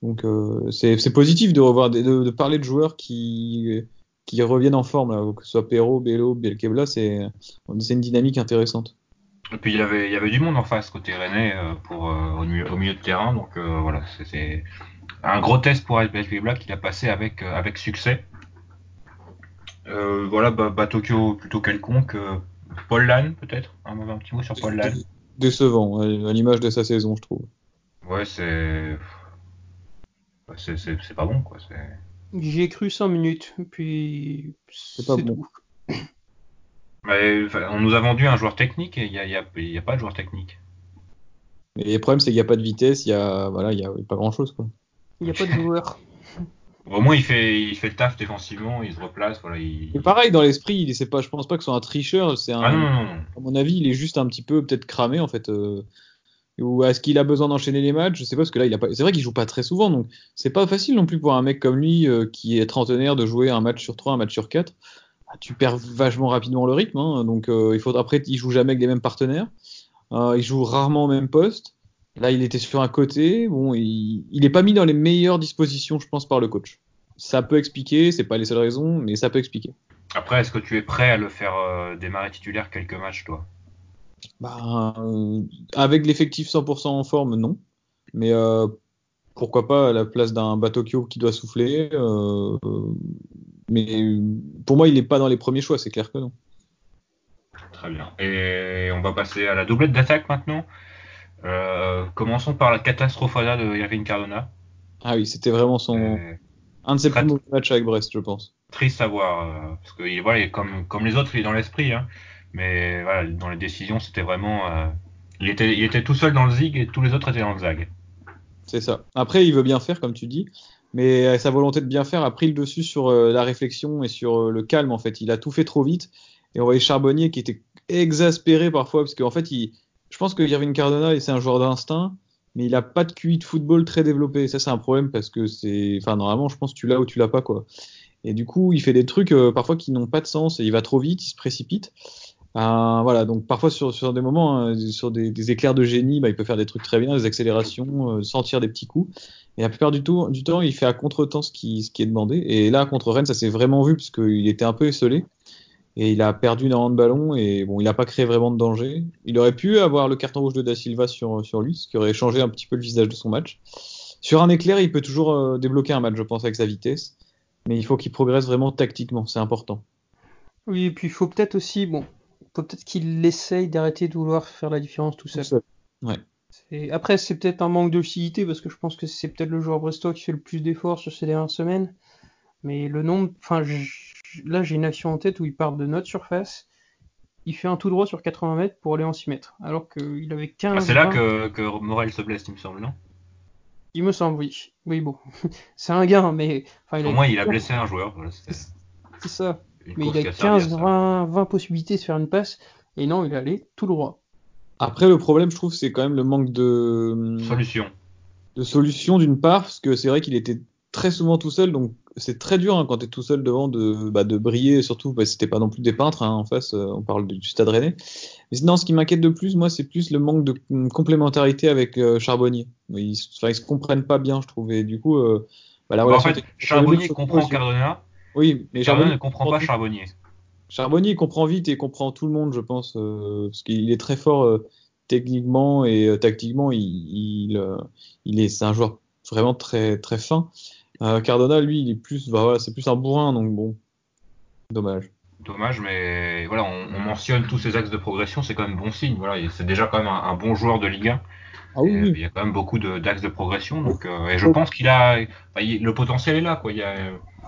Donc, euh, c'est positif de revoir, de, de parler de joueurs qui, qui reviennent en forme, là, que ce soit Perrault, Bello, Belkebla, c'est une dynamique intéressante. Et puis il y avait, il y avait du monde en face côté Rennais euh, pour, euh, au, milieu, au milieu de terrain, donc euh, voilà, c'est- c'est un gros test pour Belkebla qu'il a passé avec, avec succès. Euh, voilà, bah, bah, Tokyo plutôt quelconque. Paul Lann, peut-être? Un, un petit mot sur Paul Lann. Décevant, à l'image de sa saison, je trouve. Ouais, c'est. C'est pas bon, quoi. c'est- J'y ai cru 5 minutes, puis C'est pas bon. tout. Mais, enfin, on nous a vendu un joueur technique et il n'y a, y a- il y a pas de joueur technique. Et le problème, c'est qu'il n'y a pas de vitesse, il y a, voilà, il y a pas grand chose, quoi. Il n'y a pas de joueur. Au moins, il fait, il fait le taf défensivement, il se replace, voilà. Il... Mais pareil, dans l'esprit, il c'est pas, je pense pas que ce soit un tricheur, c'est un, Ah non, non, non, non. à mon avis, il est juste un petit peu peut-être cramé en fait. euh, ou est-ce qu'il a besoin d'enchaîner les matchs? Je sais pas parce que là. C'est vrai qu'il joue pas très souvent, donc c'est pas facile non plus pour un mec comme lui euh, qui est trentenaire de jouer un match sur trois, un match sur quatre. Ah, tu perds vachement rapidement le rythme, hein, donc euh, il faudra après, il joue jamais avec les mêmes partenaires. Euh, il joue rarement au même poste. Là, il était sur un côté. Bon, il, il est pas mis dans les meilleures dispositions, je pense, par le coach. ça peut expliquer, c'est pas les seules raisons, mais ça peut expliquer. Après, est-ce que tu es prêt à le faire démarrer titulaire quelques matchs, toi? Bah, euh, Avec l'effectif 100% en forme, non. Mais euh, pourquoi pas à la place d'un Batokyo qui doit souffler. mais pour moi, il n'est pas dans les premiers choix, c'est clair que non. Très bien. Et on va passer à la doublette d'attaque maintenant. commençons par la catastrophada de Irving Cardona. Ah oui, c'était vraiment son. Un de ses plus mauvais matchs avec Brest, je pense. Triste à voir, euh, parce que voilà, comme, comme les autres, il est dans l'esprit, hein, mais voilà, dans les décisions, c'était vraiment. Euh, il, était, il était tout seul dans le zig et tous les autres étaient dans le zag. C'est ça. Après, il veut bien faire, comme tu dis, mais sa volonté de bien faire a pris le dessus sur euh, la réflexion et sur le calme, en fait. Il a tout fait trop vite, et on voyait Charbonnier qui était exaspéré parfois, parce qu'en fait, il, je pense que Irving Cardona, c'est un joueur d'instinct, mais il a pas de QI de football très développé. Ça, c'est un problème parce que c'est, enfin, normalement, je pense que tu l'as ou tu l'as pas, quoi. Et du coup, il fait des trucs euh, parfois qui n'ont pas de sens et il va trop vite, il se précipite. Euh, voilà, donc parfois sur, sur des moments, hein, sur des, des, éclairs de génie, bah, il peut faire des trucs très bien, des accélérations, euh, sentir des petits coups. Et la plupart du, du temps, il fait à contre-temps ce qui, ce qui est demandé. Et là, contre Rennes, ça s'est vraiment vu puisqu'il était un peu esselé et il a perdu énormément de ballons et bon, il n'a pas créé vraiment de danger. Il aurait pu avoir le carton rouge de Da Silva sur, sur lui, ce qui aurait changé un petit peu le visage de son match. Sur un éclair, il peut toujours euh, débloquer un match, je pense, avec sa vitesse, mais il faut qu'il progresse vraiment tactiquement, c'est important. Oui, et puis il faut peut-être aussi, bon, peut-être qu'il essaye d'arrêter de vouloir faire la différence tout seul. Ouais. Après, c'est peut-être un manque de lucidité parce que je pense que c'est peut-être le joueur brestois qui fait le plus d'efforts sur ces dernières semaines. Mais le nombre, enfin, là j'ai une action en tête où il part de notre surface, il fait un tout droit sur 80 mètres pour aller en 6 mètres, alors qu'il avait 15 ah, C'est là que, que Morel se blesse, il me semble, non? Il me semble, oui. Oui, bon. c'est un gain, mais. Enfin, Au moins, il a blessé un joueur. c'est ça. Mais il a 15, 20, 20 possibilités de faire une passe, et non, il est allé tout droit. Après, le problème, je trouve, c'est quand même le manque de. Solution. De solution, d'une part, parce que c'est vrai qu'il était très souvent tout seul, donc c'est très dur hein, quand tu es tout seul devant de, bah, de briller, surtout parce c'était pas non plus des peintres hein, en face, euh, on parle du stade rennais. Mais non, ce qui m'inquiète de plus, moi, c'est plus le manque de complémentarité avec euh, Charbonnier. Ils, ils se comprennent pas bien, je trouve, et du coup, euh, bah, la relation en fait, Charbonnier comprend Cardona. Oui, mais Charbonnier ne comprend pas Charbonnier. Charbonnier comprend vite et comprend tout le monde, je pense, parce qu'il est très fort techniquement et tactiquement. Il, il, il est, c'est un joueur vraiment très très fin. Euh, Cardona, lui, il est plus, bah, voilà, c'est plus un bourrin, donc bon, dommage. Dommage, mais voilà, on, mentionne tous ces axes de progression, c'est quand même bon signe. Voilà, c'est déjà quand même un, bon joueur de Ligue 1. Ah oui, Il y a quand même beaucoup d'axes de, progression, donc euh, et je pense qu'il a, le potentiel est là, quoi. Il, y a,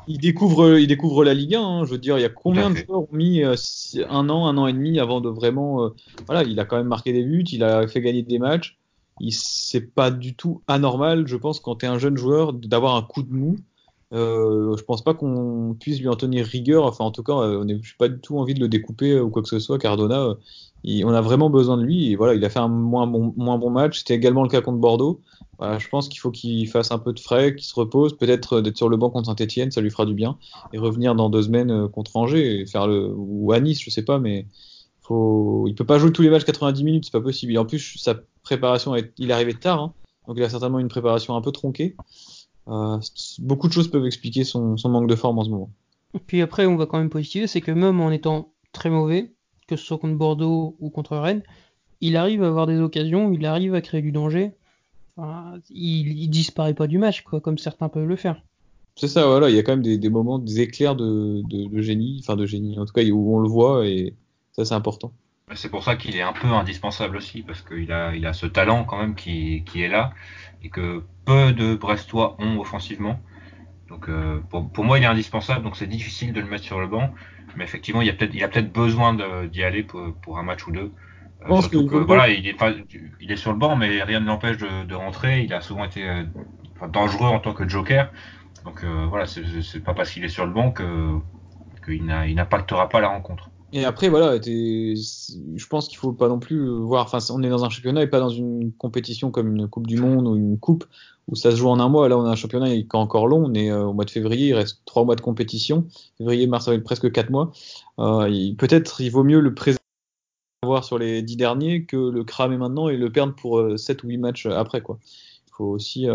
il découvre, il découvre la Ligue 1. Hein, je veux dire, il y a combien de joueurs ont mis euh, un an, un an et demi avant de vraiment, voilà, il a quand même marqué des buts, il a fait gagner des matchs c'est pas du tout anormal, je pense, quand tu es un jeune joueur, d'avoir un coup de mou. Euh, je pense pas qu'on puisse lui en tenir rigueur. Enfin, en tout cas, euh, on n'a pas du tout envie de le découper euh, ou quoi que ce soit. Cardona, on a vraiment besoin de lui. Et voilà, il a fait un moins bon, moins bon match. C'était également le cas contre Bordeaux. Je pense qu'il faut qu'il fasse un peu de frais, qu'il se repose, peut-être d'être sur le banc contre Saint-Etienne, ça lui fera du bien. Et revenir dans deux semaines contre Angers et faire le ou à Nice, je sais pas, mais faut, il peut pas jouer tous les matchs 90 minutes, c'est pas possible. Et en plus, sa préparation, il est arrivé tard, hein. donc il a certainement une préparation un peu tronquée. Euh, beaucoup de choses peuvent expliquer son, manque de forme en ce moment. Puis après, on va quand même positiver, c'est que même en étant très mauvais, que ce soit contre Bordeaux ou contre Rennes, il arrive à avoir des occasions, il arrive à créer du danger. Il, il disparaît pas du match, quoi, comme certains peuvent le faire. C'est ça, voilà, il y a quand même des, moments, des éclairs de, de, génie, enfin de génie, en tout cas où on le voit et ça, c'est important. C'est pour ça qu'il est un peu indispensable aussi, parce qu'il a, il a ce talent quand même qui, qui, est là, et que peu de Brestois ont offensivement. Donc euh, pour, pour, moi, il est indispensable, donc c'est difficile de le mettre sur le banc, mais effectivement, il, a peut-être, il a peut-être besoin d'y aller pour, pour, un match ou deux. Que, voilà, il est, pas, il est sur le banc, mais rien ne l'empêche de, de, rentrer. Il a souvent été euh, dangereux en tant que joker. Donc euh, voilà, c'est pas parce qu'il est sur le banc qu'il n'impactera pas la rencontre. Et après, voilà, je pense qu'il faut pas non plus voir. Enfin, on est dans un championnat et pas dans une compétition comme une Coupe du Monde ou une Coupe où ça se joue en un mois. Là, on a un championnat qui est encore long. On est euh, au mois de février, il reste trois mois de compétition. Février, mars, avril, presque quatre mois. Euh, Peut-être il vaut mieux le préserver sur les dix derniers que le cramer maintenant et le perdre pour euh, sept ou huit matchs après, quoi. Il faut aussi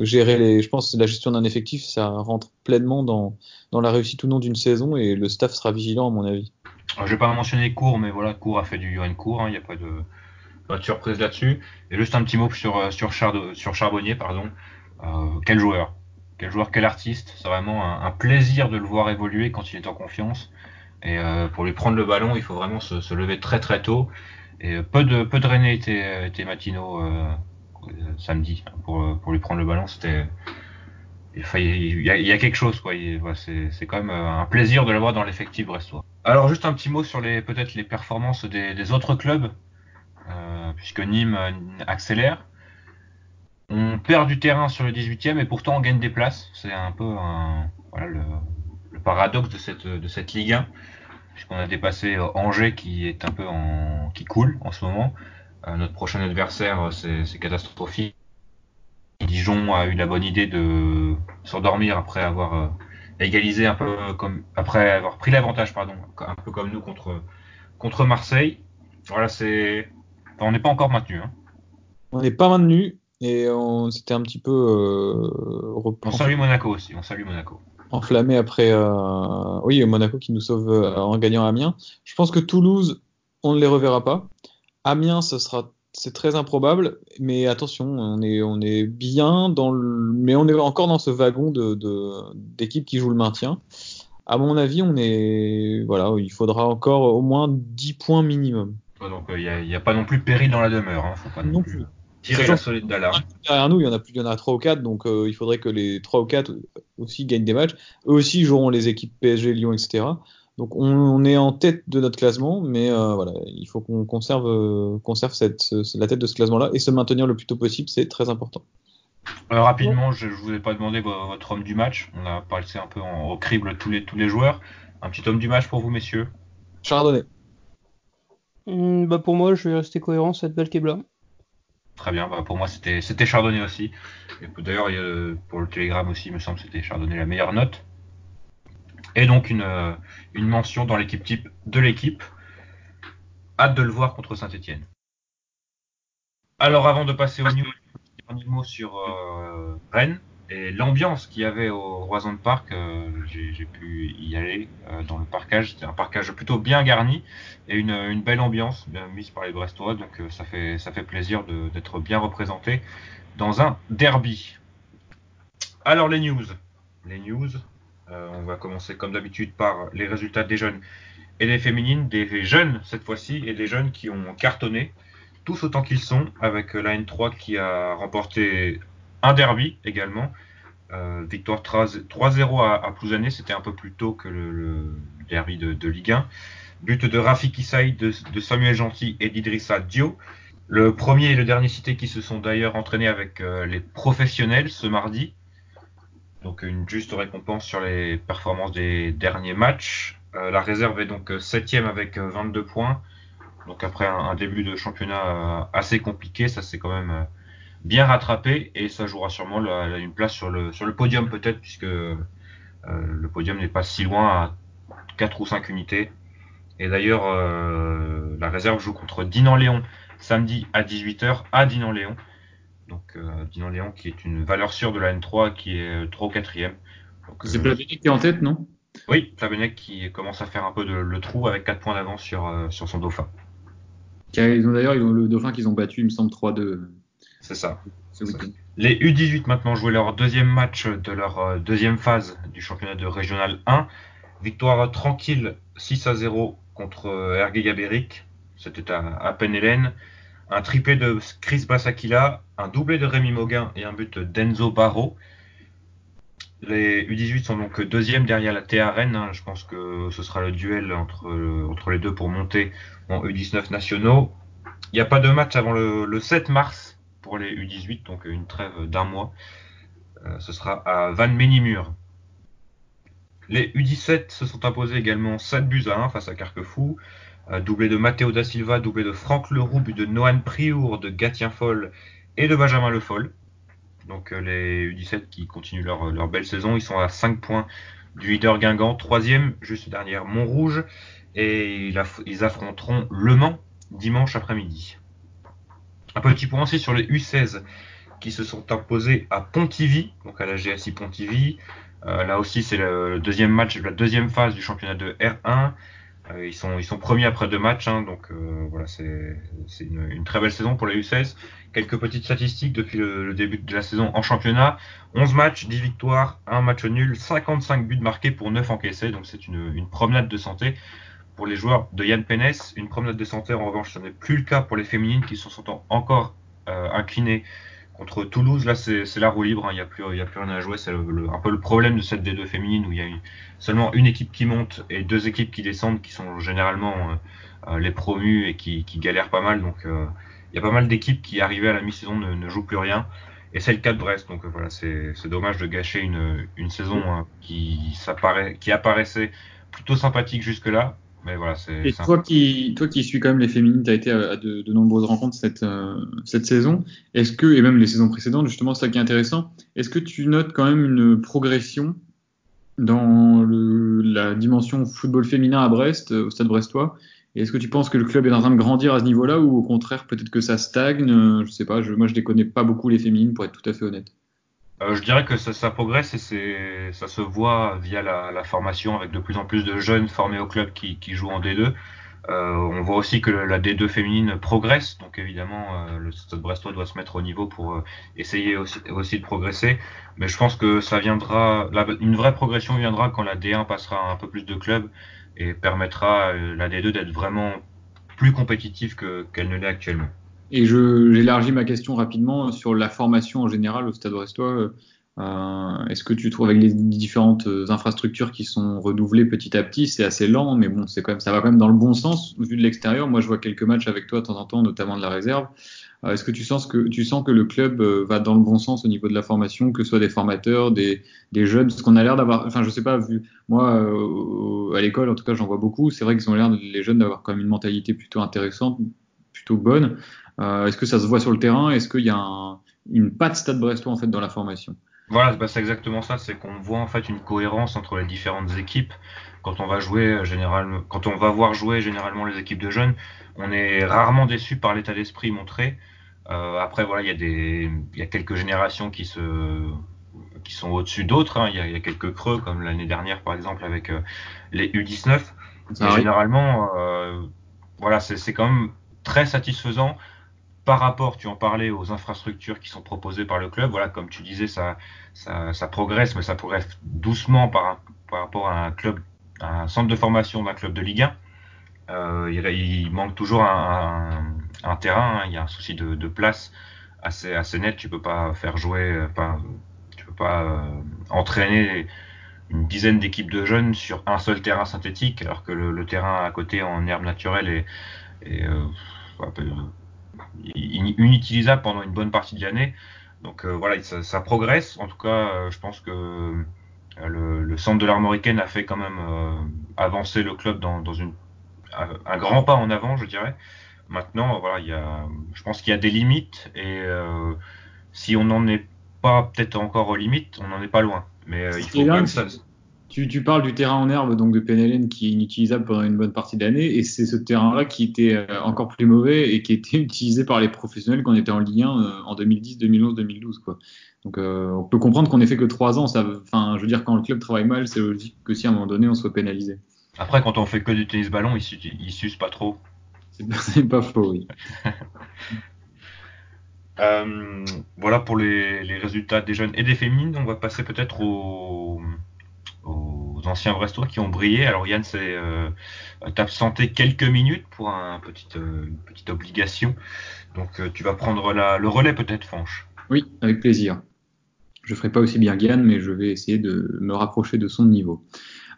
gérer les. Je pense que la gestion d'un effectif, ça rentre pleinement dans, dans la réussite ou non d'une saison et le staff sera vigilant à mon avis. Je vais pas mentionner Cours, mais voilà, Cours a fait du Yoann Cours, il n'y a pas de, surprise là-dessus. Et juste un petit mot sur, sur, sur Charbonnier, pardon. quel joueur? Quel joueur, quel artiste? C'est vraiment un, plaisir de le voir évoluer quand il est en confiance. Et euh, pour lui prendre le ballon, il faut vraiment se, lever très très tôt. Et euh, peu de peu de René étaient, matinaux euh, samedi pour, pour lui prendre le ballon. C'était il, y a, quelque chose quoi. C'est quand même un plaisir de le voir dans l'effectif brestois. Alors juste un petit mot sur les peut-être les performances des, autres clubs, puisque Nîmes accélère. On perd du terrain sur le 18e et pourtant on gagne des places. C'est un peu le, paradoxe de cette, de cette Ligue 1, puisqu'on a dépassé euh, Angers qui est un peu en, qui coule en ce moment. Euh, notre prochain adversaire, euh, c'est catastrophique. Dijon a eu la bonne idée de s'endormir après avoir égalisé un peu comme après avoir pris l'avantage, pardon, un peu comme nous contre contre Marseille. Voilà, c'est on n'est pas encore maintenu. Hein. On n'est pas maintenu. Et on s'était un petit peu. Euh, on salue Monaco aussi, on salue Monaco. Enflammé après. Euh... Oui, Monaco qui nous sauve euh, en gagnant Amiens. Je pense que Toulouse, on ne les reverra pas. Amiens, ce sera. C'est très improbable, mais attention, on est, on est bien dans le, mais on est encore dans ce wagon de, d'équipes qui jouent le maintien. À mon avis, on est, voilà, il faudra encore au moins 10 points minimum. donc il n'y a, pas non plus péril dans la demeure, hein, faut pas non, plus. Derrière nous, il y en a plus, il y en a 3 ou 4, donc euh, il faudrait que les 3 ou 4 aussi gagnent des matchs. Eux aussi joueront les équipes PSG, Lyon, etc. Donc on, est en tête de notre classement, mais euh, voilà, il faut qu'on conserve, euh, conserve cette, la tête de ce classement-là et se maintenir le plus tôt possible, c'est très important. rapidement, je ne vous ai pas demandé votre homme du match. On a passé un peu en, au crible tous les, tous les joueurs. Un petit homme du match pour vous, messieurs Chardonnay. Hmm, bah pour moi, je vais rester cohérent, cette belle Kebla. Très bien, bah, pour moi c'était c'était Chardonnay aussi. D'ailleurs pour le télégramme aussi, il me semble que c'était Chardonnay la meilleure note. Et donc une, euh, une mention dans l'équipe type de l'équipe. Hâte de le voir contre Saint-Etienne. Alors avant de passer au news, dernier mot sur euh, Rennes et l'ambiance qu'il y avait au Roison de Parc, euh, j'ai pu y aller euh, dans le parcage. C'était un parcage plutôt bien garni et une, belle ambiance bien mise par les Brestois. Donc euh, ça fait ça fait plaisir d'être bien représenté dans un derby. Alors les news, les news. on va commencer comme d'habitude par les résultats des jeunes et des féminines, des jeunes cette fois-ci et des jeunes qui ont cartonné tous autant qu'ils sont avec la N3 qui a remporté un derby également. Euh, victoire 3-0 à, à Plouzané, c'était un peu plus tôt que le, derby de, Ligue 1. But de Rafik Issaï, de, Samuel Gentil et d'Idrissa Dio. Le premier et le dernier cité qui se sont d'ailleurs entraînés avec euh, les professionnels ce mardi. Donc une juste récompense sur les performances des derniers matchs. Euh, la réserve est donc septième avec 22 points. Donc après un début de championnat assez compliqué, ça c'est quand même bien rattrapé et ça jouera sûrement une place sur le, sur le podium peut-être puisque euh, le podium n'est pas si loin à 4 ou 5 unités. Et d'ailleurs, euh, la réserve joue contre Dinan-Léon samedi à 18h à Dinan-Léon. Donc euh, Dinan-Léon qui est une valeur sûre de la N3 qui est 3 ou 4ème. C'est Plavenec qui est en tête, non? Oui, Plavenec qui commence à faire un peu de, le trou avec 4 points d'avance sur, sur son dauphin. Ils ont d'ailleurs le dauphin qu'ils ont battu, il me semble 3-2. C'est ça. Les U18 maintenant jouaient leur deuxième match de leur euh, deuxième phase du championnat de régional 1. Victoire tranquille 6 à 0 contre euh, Ergué Gabéric. C'était à, à Penelen. Un triplé de Chris Bassakila, un doublé de Rémi Moguin et un but d'Enzo Barro. Les U18 sont donc deuxième derrière la Rennes. Hein. Je pense que ce sera le duel entre, entre les deux pour monter en U19 nationaux. Il n'y a pas de match avant le 7 mars pour les U18, donc une trêve d'un mois. Euh, ce sera à Van Menimur. Les U17 se sont imposés également 7 buts à 1 face à Carquefou. Euh, doublé de Matteo da Silva, doublé de Franck Leroux, but de Noan Priour, de Gatien Foll et de Benjamin Le Foll. Donc euh, les U17 qui continuent leur, belle saison, ils sont à 5 points du leader Guingamp, troisième, juste derrière Montrouge, et ils affronteront Le Mans dimanche après-midi. Un petit point aussi sur les U16 qui se sont imposés à Pontivy, donc à la GSI Pontivy. là aussi, c'est le deuxième match la deuxième phase du championnat de R1. Euh, ils, sont, premiers après deux matchs, hein, donc euh, voilà, c'est une, très belle saison pour les U16. Quelques petites statistiques depuis le, début de la saison en championnat. 11 matchs, 10 victoires, 1 match nul, 55 buts marqués pour 9 encaissés, donc c'est une, promenade de santé pour les joueurs de Yann Pénès. Une promenade de en revanche, ce n'est plus le cas pour les féminines qui se sont encore euh, inclinées contre Toulouse, là, c'est la roue libre. Hein. Il n'y a, plus, rien à jouer. C'est un peu le problème de cette D2 féminine où il y a seulement une équipe qui monte et deux équipes qui descendent, qui sont généralement euh, euh, les promus et qui, galèrent pas mal. Donc, il y a pas mal d'équipes qui, arrivées à la mi-saison, ne, jouent plus rien. Et c'est le cas de Brest. Donc, voilà, c'est dommage de gâcher une, saison qui, qui apparaissait plutôt sympathique jusque-là voilà, Et toi qui, toi qui suis quand même les féminines, tu as été à, de, nombreuses rencontres cette, euh, cette saison. Est-ce que, et même les saisons précédentes, justement, c'est ça qui est intéressant, est-ce que tu notes quand même une progression dans le, la dimension football féminin à Brest, euh, au stade brestois? Est-ce que tu penses que le club est en train de grandir à ce niveau-là ou au contraire, peut-être que ça stagne? Euh, Je sais pas, je, moi je ne connais pas beaucoup les féminines pour être tout à fait honnête. Euh, je dirais que ça, progresse et c'est, ça se voit via la, formation avec de plus en plus de jeunes formés au club qui, jouent en D2. Euh, on voit aussi que la D2 féminine progresse, donc évidemment euh, le Stade Brestois doit se mettre au niveau pour essayer aussi, de progresser. Mais je pense que ça viendra, une vraie progression viendra quand la D1 passera un peu plus de clubs et permettra la D2 d'être vraiment plus compétitive que, qu'elle ne l'est actuellement. Et j'élargis ma question rapidement sur la formation en général au Stade Brestois. Euh, Est-ce que tu trouves avec les différentes infrastructures qui sont renouvelées petit à petit, c'est assez lent, mais bon, c'est quand même, ça va quand même dans le bon sens vu de l'extérieur. Moi, je vois quelques matchs avec toi de temps en temps, notamment de la réserve. Euh, Est-ce que tu sens que tu sens que le club euh, va dans le bon sens au niveau de la formation, que ce soit des formateurs, des, des jeunes, parce qu'on a l'air d'avoir, enfin, je sais pas, vu moi euh, à l'école, en tout cas, j'en vois beaucoup. C'est vrai qu'ils ont l'air les jeunes d'avoir quand même une mentalité plutôt intéressante, plutôt bonne. Euh, est-ce que ça se voit sur le terrain? Est-ce qu'il y a une patte Stade Brestois en fait dans la formation? Voilà, bah, c'est exactement ça, c'est qu'on voit en fait une cohérence entre les différentes équipes. Quand on va jouer euh, généralement, quand on va voir jouer généralement les équipes de jeunes, on est rarement déçu par l'état d'esprit montré. Euh, après voilà, il y a des, il y a quelques générations qui se, qui sont au-dessus d'autres. Hein. Il, y a quelques creux comme l'année dernière par exemple avec les U19. Mais généralement, voilà, c'est quand même très satisfaisant par rapport, tu en parlais, aux infrastructures qui sont proposées par le club. Voilà, comme tu disais, ça, ça, progresse, mais ça progresse doucement par, par rapport à un club, un centre de formation d'un club de Ligue 1. Euh, il, manque toujours un, terrain, hein. il y a un souci de, place assez, assez net. Tu peux pas faire jouer, enfin, tu peux pas euh, entraîner une dizaine d'équipes de jeunes sur un seul terrain synthétique, alors que le, terrain à côté en herbe naturelle est, est euh, inutilisable pendant une bonne partie de l'année. Donc euh, voilà, ça, progresse. En tout cas, euh, je pense que euh, le, centre de l'armoricaine a fait quand même avancer le club dans, une, un grand pas en avant, je dirais. Maintenant, voilà, il y a, je pense qu'il y a des limites et si on n'en est pas peut-être encore aux limites, on n'en est pas loin. Mais il faut même ça, tu, parles du terrain en herbe donc de Penelen qui est inutilisable pendant une bonne partie de l'année et c'est ce terrain-là qui était euh, encore plus mauvais et qui était utilisé par les professionnels quand on était en Ligue 1 euh, en 2010, 2011, 2012 quoi. Donc euh, on peut comprendre qu'on ait fait que trois ans. Ça, enfin, je veux dire quand le club travaille mal, c'est logique que si à un moment donné on soit pénalisé. Après quand on fait que du tennis ballon, il, il s'use pas trop. C'est pas faux, oui. voilà pour les, les, résultats des jeunes et des féminines. On va passer peut-être au, aux anciens Brestois qui ont brillé. Alors Yann s'est euh, absenté quelques minutes pour euh, une petite obligation. Donc euh, tu vas prendre la, le relais peut-être, Fanche. Oui, avec plaisir. Je ferai pas aussi bien Yann, mais je vais essayer de me rapprocher de son niveau.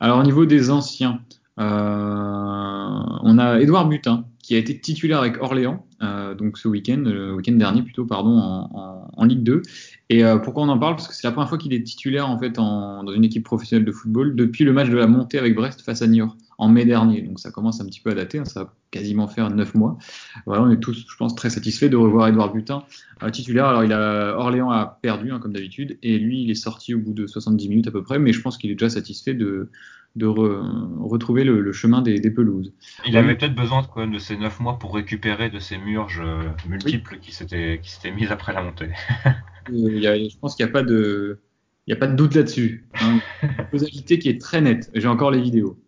Alors au niveau des anciens, euh, on a Édouard Butin qui a été titulaire avec Orléans, euh, donc ce week-end, le week-end dernier plutôt, pardon, en, Ligue 2. Et euh, pourquoi on en parle? Parce que c'est la première fois qu'il est titulaire en fait dans une équipe professionnelle de football depuis le match de la montée avec Brest face à Niort en mai dernier. Donc ça commence un petit peu à dater, hein, ça va quasiment faire neuf mois. Voilà, on est tous, je pense, très satisfaits de revoir Edouard Butin euh, titulaire. Alors il a Orléans a perdu hein, comme d'habitude et lui il est sorti au bout de 70 minutes à peu près, mais je pense qu'il est déjà satisfait de de retrouver le, chemin des, pelouses. Il avait peut-être besoin quand même de ces neuf mois pour récupérer de ces murges euh, multiples qui s'étaient qui s'étaient mises après la montée. je pense qu'il n'y a pas de, il a pas de doute là-dessus. Hein. Une causalité qui est très nette. J'ai encore les vidéos.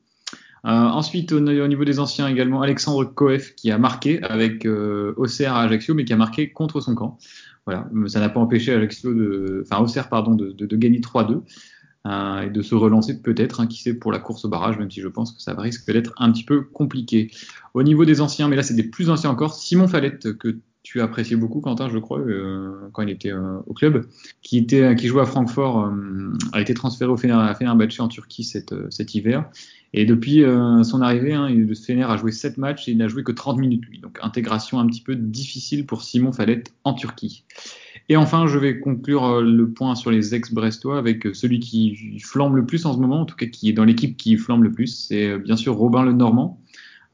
Euh, ensuite, au, niveau des anciens également, Alexandre Koef qui a marqué avec euh, Auxerre à Ajaccio, mais qui a marqué contre son camp. Voilà, ça n'a pas empêché Ajaccio de, enfin Auxerre pardon, de, de, de gagner 3-2 euh, et de se relancer peut-être, hein, qui sait pour la course au barrage, même si je pense que ça risque d'être un petit peu compliqué. Au niveau des anciens, mais là c'est des plus anciens encore, Simon Fallette que tu appréciais beaucoup, Quentin, je crois, euh, quand il était euh, au club, qui, était, qui jouait à Francfort, euh, a été transféré au Fener, à Fenerbahçe en Turquie cet, cet hiver. Et depuis son arrivée, hein, le Fener a joué 7 matchs et il n'a joué que 30 minutes, lui. Donc intégration un petit peu difficile pour Simon Fallette en Turquie. Et enfin, je vais conclure le point sur les ex-brestois avec celui qui flambe le plus en ce moment, en tout cas qui est dans l'équipe qui flambe le plus, c'est bien sûr Robin Le Normand,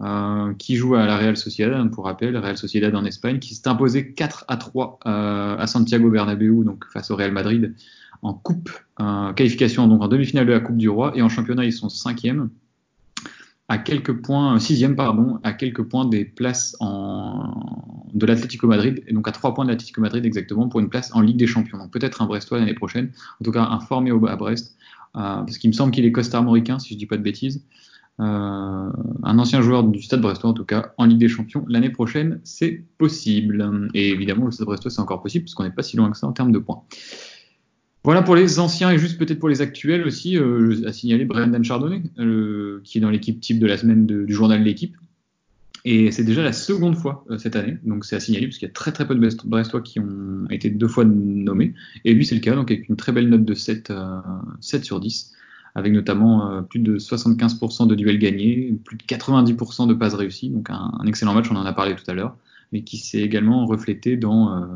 euh, qui joue à la Real Sociedad, hein, pour rappel, Real Sociedad en Espagne, qui s'est imposé 4 à 3 euh, à Santiago Bernabéu, donc face au Real Madrid, en coupe, euh, qualification donc en demi-finale de la Coupe du Roi, et en championnat ils sont cinquième, à quelques points, sixième pardon, à quelques points des places en, de l'Atlético Madrid, et donc à 3 points de l'Atlético Madrid exactement pour une place en Ligue des Champions. Donc peut-être un Brestois l'année prochaine, en tout cas informé au, à Brest, parce qu'il me semble qu'il est costarmoricain, si je dis pas de bêtises. Euh, un ancien joueur du Stade Brestois en tout cas en Ligue des Champions l'année prochaine, c'est possible. Et évidemment, le Stade Brestois c'est encore possible parce qu'on n'est pas si loin que ça en termes de points. Voilà pour les anciens et juste peut-être pour les actuels aussi, euh, à signaler Brendan Chardonnay, euh, qui est dans l'équipe type de la semaine du journal de l'équipe. Et c'est déjà la seconde fois cette année, donc c'est à signaler parce qu'il y a très très peu de Brestois qui ont été deux fois nommés. Et lui c'est le cas, donc avec une très belle note de 7, 7 sur 10 avec notamment euh, plus de 75% de duels gagnés, plus de 90% de passes réussies, donc un, excellent match, on en a parlé tout à l'heure, mais qui s'est également reflété dans, euh,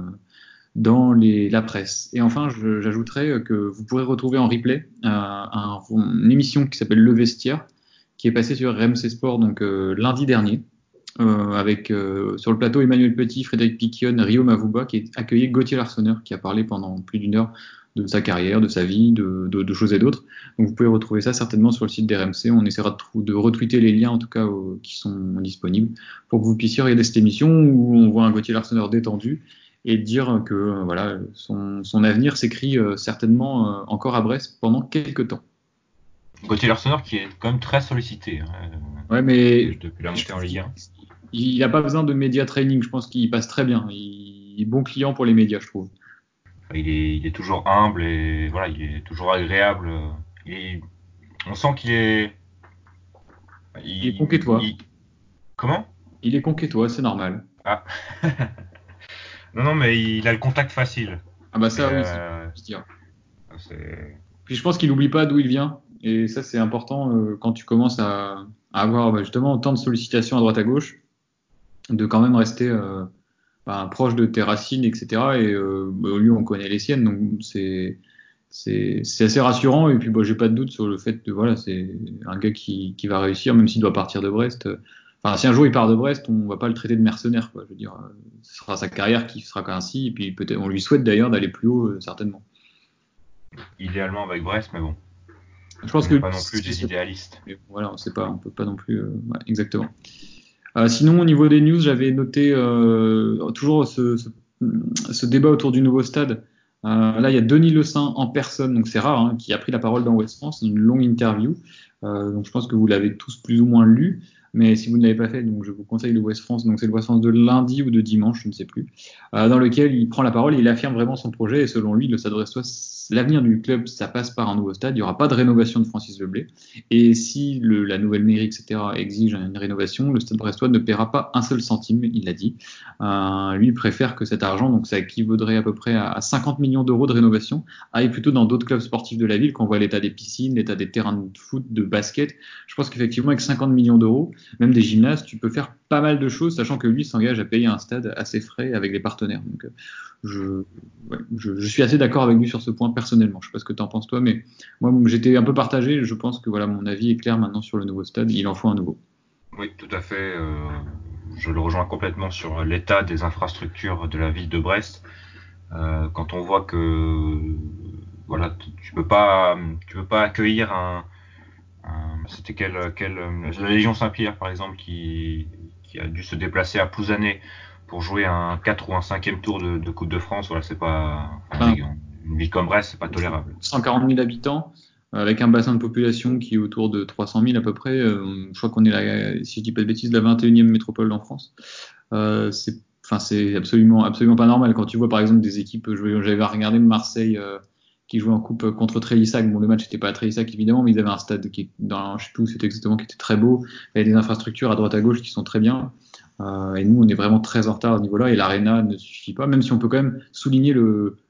dans les, la presse. Et enfin, j'ajouterais que vous pourrez retrouver en replay euh, un, une émission qui s'appelle Le Vestiaire, qui est passée sur RMC Sport donc lundi dernier, avec sur le plateau Emmanuel Petit, Frédéric Piquion, Rio Mavuba, qui a accueilli Gauthier Larsonneur, qui a parlé pendant plus d'une heure de sa carrière, de sa vie, de, choses et d'autres. Donc vous pouvez retrouver ça certainement sur le site d'RMC. On essaiera de, de, retweeter les liens en tout cas qui sont disponibles pour que vous puissiez regarder cette émission où on voit un Gauthier Larsonneur détendu et dire que euh, voilà son, son avenir s'écrit euh, certainement euh, encore à Brest pendant quelques temps. Gauthier Larsonneur qui est quand même très sollicité. Hein, ouais, mais depuis la montée en Ligue 1. Il n'a pas besoin de média training. Je pense qu'il passe très bien. Il est bon client pour les médias, je trouve il est, toujours humble et voilà, il est toujours agréable. on sent qu'il est. Il, est conquêtois. Comment? Il est conquêtois, c'est normal. Ah. non, non, mais il a le contact facile. Ah bah ça, oui, euh... Puis je pense qu'il n'oublie pas d'où il vient. Et ça, c'est important euh, quand tu commences à, avoir bah, justement autant de sollicitations à droite à gauche, de quand même rester euh, proche de tes racines, etc. Et euh, bah, lui, on connaît les siennes, donc c'est c'est assez rassurant. Et puis, bah, j'ai pas de doute sur le fait que voilà, c'est un gars qui, qui va réussir, même s'il doit partir de Brest. Enfin, si un jour il part de Brest, on va pas le traiter de mercenaire, quoi. Je veux dire, ce sera sa carrière qui sera ainsi, et puis peut-être, on lui souhaite d'ailleurs d'aller plus haut, euh, certainement. Idéalement avec Brest, mais bon. Je pense que pas non plus des idéalistes. Voilà, on sait pas, on peut pas non plus, euh, exactement. Euh, sinon, au niveau des news, j'avais noté euh, toujours ce, ce, ce, débat autour du nouveau stade. Là, il y a Denis Le Saint en personne, donc c'est rare, hein, qui a pris la parole dans West France, une longue interview. donc je pense que vous l'avez tous plus ou moins lu. Mais si vous ne l'avez pas fait, donc je vous conseille le West France. Donc c'est le West France de lundi ou de dimanche, je ne sais plus, euh, dans lequel il prend la parole il affirme vraiment son projet. Et selon lui, le Stade Brestois, l'avenir du club, ça passe par un nouveau stade. Il n'y aura pas de rénovation de Francis Leblé. Et si le, la nouvelle mairie, etc., exige une rénovation, le Stade Brestois ne paiera pas un seul centime. Il l'a dit. Euh, lui il préfère que cet argent, donc ça équivaudrait à peu près à, 50 millions d'euros de rénovation, aille plutôt dans d'autres clubs sportifs de la ville. Quand on voit l'état des piscines, l'état des terrains de foot, de basket, je pense qu'effectivement avec 50 millions d'euros même des gymnases, tu peux faire pas mal de choses, sachant que lui s'engage à payer un stade assez frais avec les partenaires. Donc, euh, je, suis assez d'accord avec lui sur ce point personnellement. Je sais pas ce que tu en penses toi, mais moi j'étais un peu partagé. Je pense que voilà, mon avis est clair maintenant sur le nouveau stade. Il en faut un nouveau. Oui, tout à fait. Euh, je le rejoins complètement sur l'état des infrastructures de la ville de Brest. Euh, quand on voit que voilà, tu peux pas, tu peux pas accueillir un, c'était quelle, quelle, la Légion Saint-Pierre, par exemple, qui, qui, a dû se déplacer à Pouzané pour jouer un 4 ou un 5e tour de, Coupe de France, voilà, c'est pas. Ah. Une ville comme Brest, c'est pas tolérable. 140 000 habitants, avec un bassin de population qui est autour de 300 000 à peu près. je crois qu'on est, la, si je dis pas de bêtises, la 21e métropole en France. c'est Enfin, c'est absolument, absolument pas normal. Quand tu vois par exemple des équipes, j'avais regardé Marseille qui jouait en coupe contre Trélissac. Bon, le match n'était pas à Trélissac évidemment, mais ils avaient un stade qui, dans, je sais plus, c'était exactement, qui était très beau. Il y avait des infrastructures à droite à gauche qui sont très bien. Euh, et nous, on est vraiment très en retard à ce niveau-là. Et l'arena ne suffit pas, même si on peut quand même souligner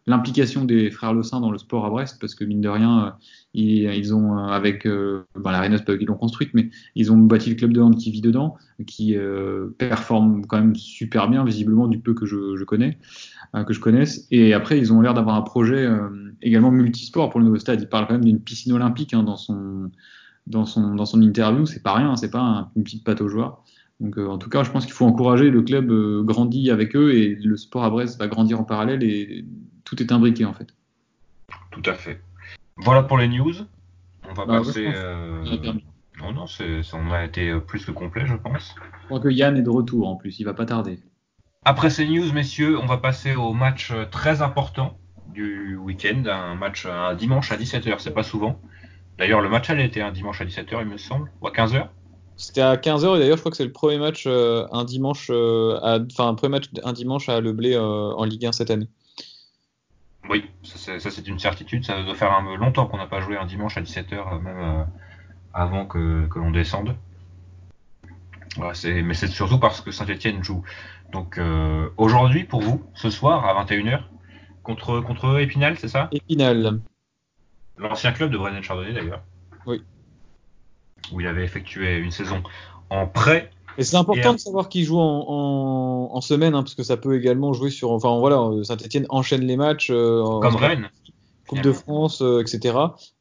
l'implication des frères Le Saint dans le sport à Brest, parce que mine de rien, euh, ils, ont euh, avec bah, l'arena, c'est pas eux qui l'ont construite, mais ils ont bâti le club de hand qui vit dedans, qui performe quand même super bien, visiblement du peu que je, connais, que je connaisse. Et après, ils ont l'air d'avoir un projet également multisport pour le nouveau stade. Ils parlent quand même d'une piscine olympique hein, dans son dans son dans interview. C'est pas rien, c'est pas une petite patte aux joueurs. Donc, euh, en tout cas, je pense qu'il faut encourager. Le club euh, grandit avec eux et le sport à Brest va grandir en parallèle et tout est imbriqué en fait. Tout à fait. Voilà pour les news. On va bah, passer. Euh, non, non, on a été plus que complet, je pense. Je crois que Yann est de retour en plus, il va pas tarder. Après ces news, messieurs, on va passer au match très important du week-end, un match un dimanche à 17h, c'est pas souvent. D'ailleurs, le match allait été un dimanche à 17h, il me semble, ou à 15h. C'était à 15h et d'ailleurs je crois que c'est le premier match euh, un dimanche euh, enfin un premier match un dimanche à Le Blé euh, en Ligue 1 cette année. Oui, ça c'est une certitude, ça doit faire un, longtemps qu'on n'a pas joué un dimanche à 17h même avant que, l'on descende. mais c'est surtout parce que Saint-Etienne joue. Donc aujourd'hui pour vous, ce soir à 21h, contre, contre Épinal, c'est ça? Épinal. L'ancien club de Brennan Chardonnay d'ailleurs. Oui où il avait effectué une saison en prêt. Et c'est important de savoir qu'il joue en, semaine, hein, parce que ça peut également jouer sur. Enfin voilà, Saint-Etienne enchaîne les matchs. Euh, Comme Rennes. Coupe de France, euh, etc.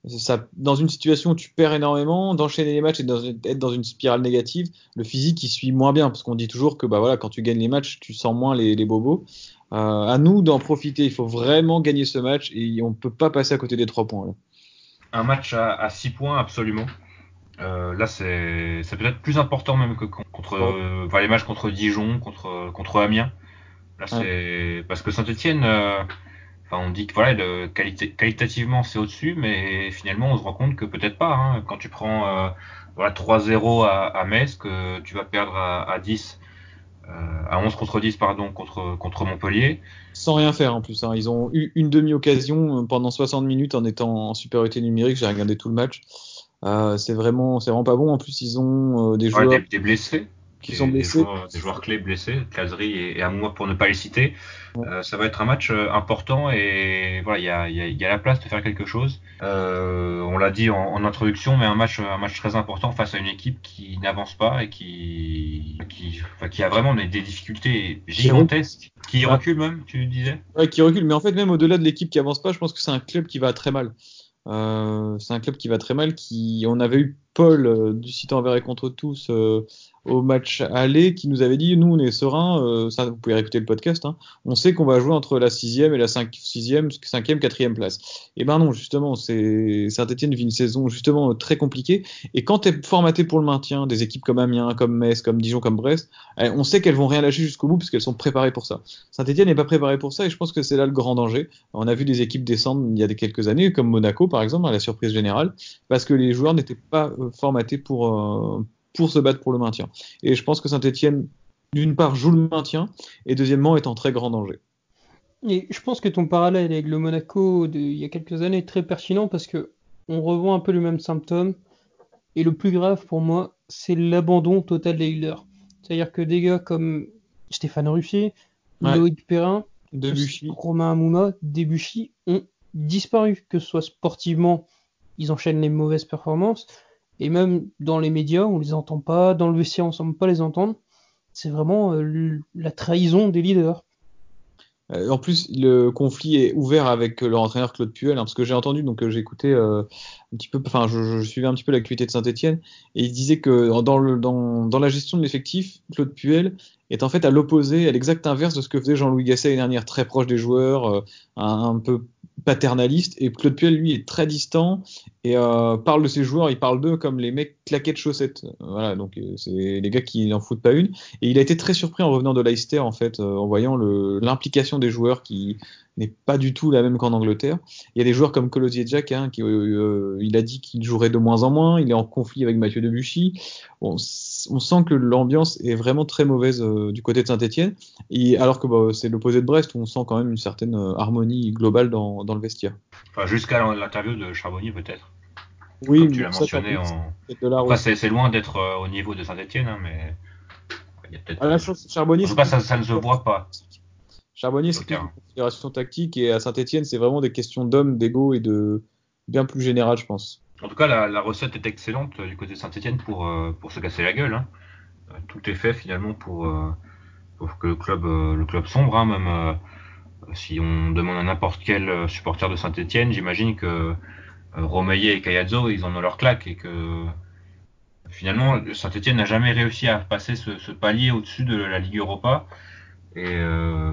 Ça, dans une situation où tu perds énormément, d'enchaîner les matchs et d'être dans une spirale négative, le physique il suit moins bien, parce qu'on dit toujours que bah voilà, quand tu gagnes les matchs, tu sens moins les, bobos. Euh, à nous d'en profiter, il faut vraiment gagner ce match et on peut pas passer à côté des trois points. Un match à 6 points absolument. Euh, là, c'est peut-être plus important même que contre euh, les matchs contre Dijon, contre contre Amiens. Là, c'est parce que Saint-Etienne, euh, enfin, on dit que voilà, le, qualitativement c'est au-dessus, mais finalement on se rend compte que peut-être pas. Hein. Quand tu prends voilà 3-0 à, à, Metz, que tu vas perdre à, à 10, à 11 contre 10 pardon contre contre Montpellier. Sans rien faire en plus. Hein. Ils ont eu une demi-occasion pendant 60 minutes en étant en supériorité numérique. J'ai regardé tout le match. Euh, c'est vraiment, c'est vraiment pas bon. En plus, ils ont euh, des joueurs. des, blessés. Qui sont blessés. Des joueurs, clés blessés, Kazri et, et Amour pour ne pas les citer. Euh, ça va être un match important et voilà, il y a, y, a, y a, la place de faire quelque chose. on l'a dit en, introduction, mais un match, un match très important face à une équipe qui n'avance pas et qui, qui, enfin, qui a vraiment des, difficultés gigantesques, qui recule même, tu disais? Ouais, qui recule. Mais en fait, même au-delà de l'équipe qui avance pas, je pense que c'est un club qui va très mal. Euh, c'est un club qui va très mal. Qui, on avait eu Paul euh, du site envers et contre tous euh, au match aller qui nous avait dit nous on est serein, euh, ça vous pouvez réécouter le podcast, hein, on sait qu'on va jouer entre la sixième et la sixième, cinquième, quatrième place. Et eh ben non justement Saint-Etienne vit une saison justement très compliquée et quand tu es formaté pour le maintien, des équipes comme Amiens, comme Metz, comme Dijon, comme Brest, eh, on sait qu'elles vont rien lâcher jusqu'au bout parce qu'elles sont préparées pour ça. Saint-Etienne n'est pas préparé pour ça et je pense que c'est là le grand danger. On a vu des équipes descendre il y a quelques années comme Monaco par exemple à la surprise générale parce que les joueurs n'étaient pas formatés pour euh, pour se battre pour le maintien. Et je pense que Saint-Etienne, d'une part, joue le maintien, et deuxièmement, est en très grand danger. Et je pense que ton parallèle avec le Monaco d'il y a quelques années est très pertinent parce que on revoit un peu les mêmes symptômes. Et le plus grave pour moi, c'est l'abandon total des leaders. C'est-à-dire que des gars comme Stéphane Ruffier, Loïc Perrin, Debuchy. Romain Amouma, Debuchy ont disparu, que ce soit sportivement, ils enchaînent les mauvaises performances, et même dans les médias, on les entend pas, dans le vestiaire, on semble pas les entendre. C'est vraiment euh, la trahison des leaders. Euh, en plus, le conflit est ouvert avec leur entraîneur Claude Puel, hein, parce que j'ai entendu, donc euh, j'ai écouté un petit peu, enfin, je, suivais un petit peu l'activité de Saint-Etienne, et il disait que dans la gestion de l'effectif, Claude Puel est en fait à l'opposé, à l'exact inverse de ce que faisait Jean-Louis Gasset l'année dernière, très proche des joueurs, euh, un, peu paternaliste. Et Claude Puel, lui, est très distant et euh, parle de ses joueurs, il parle d'eux comme les mecs claqués de chaussettes. Voilà, donc euh, c'est les gars qui n'en foutent pas une. Et il a été très surpris en revenant de Leicester, en fait, en voyant l'implication des joueurs qui n'est pas du tout la même qu'en Angleterre. Il y a des joueurs comme Colosier Jack, hein, qui, il a dit qu'il jouerait de moins en moins, il est en conflit avec Mathieu Debuchy. Bon, on sent que l'ambiance est vraiment très mauvaise euh, du côté de Saint-Etienne, alors que bah, c'est l'opposé de Brest où on sent quand même une certaine euh, harmonie globale dans, le vestiaire. Enfin, jusqu'à l'interview de Charbonnier peut-être. Oui, Comme tu l'as mentionné. En... c'est loin d'être euh, au niveau de Saint-Etienne, hein, mais il y a peut-être. Ah, Charbonnier, pas, ça, ça ne se voit pas. Charbonnier, c'est une considération tactique et à Saint-Etienne, c'est vraiment des questions d'hommes, d'ego et de bien plus général, je pense. En tout cas, la, recette est excellente du côté de Saint-Etienne pour, euh, pour se casser la gueule. Hein. Euh, tout est fait finalement pour, euh, pour que le club, le club sombre, hein, même si on demande à n'importe quel supporter de Saint-Etienne, j'imagine que Romeyer et Cayazzo, ils en ont leur claque et que finalement Saint-Etienne n'a jamais réussi à passer ce, ce palier au-dessus de la Ligue Europa. Et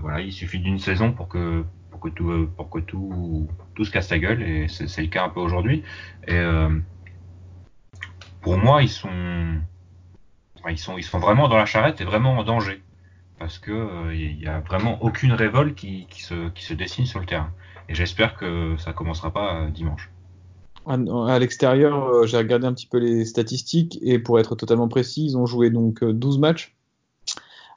voilà, il suffit d'une saison pour que pour que tout, pour que tout, tout se casse la gueule, et c'est le cas un peu aujourd'hui. Et euh, pour moi, ils sont, ils sont, ils sont vraiment dans la charrette et vraiment en danger, parce que euh, il n'y a vraiment aucune révolte qui, qui, se, qui se dessine sur le terrain. Et j'espère que ça commencera pas euh, dimanche. À, l'extérieur, j'ai regardé un petit peu les statistiques et pour être totalement précis, ils ont joué donc 12 matchs.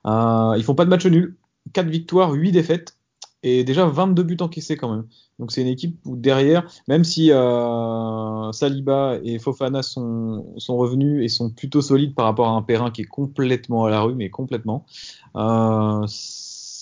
Euh, ils font pas de match nul, 4 victoires, 8 défaites et déjà 22 buts encaissés quand même. Donc c'est une équipe où derrière, même si euh, Saliba et Fofana sont, sont revenus et sont plutôt solides par rapport à un Perrin qui est complètement à la rue, mais complètement, euh,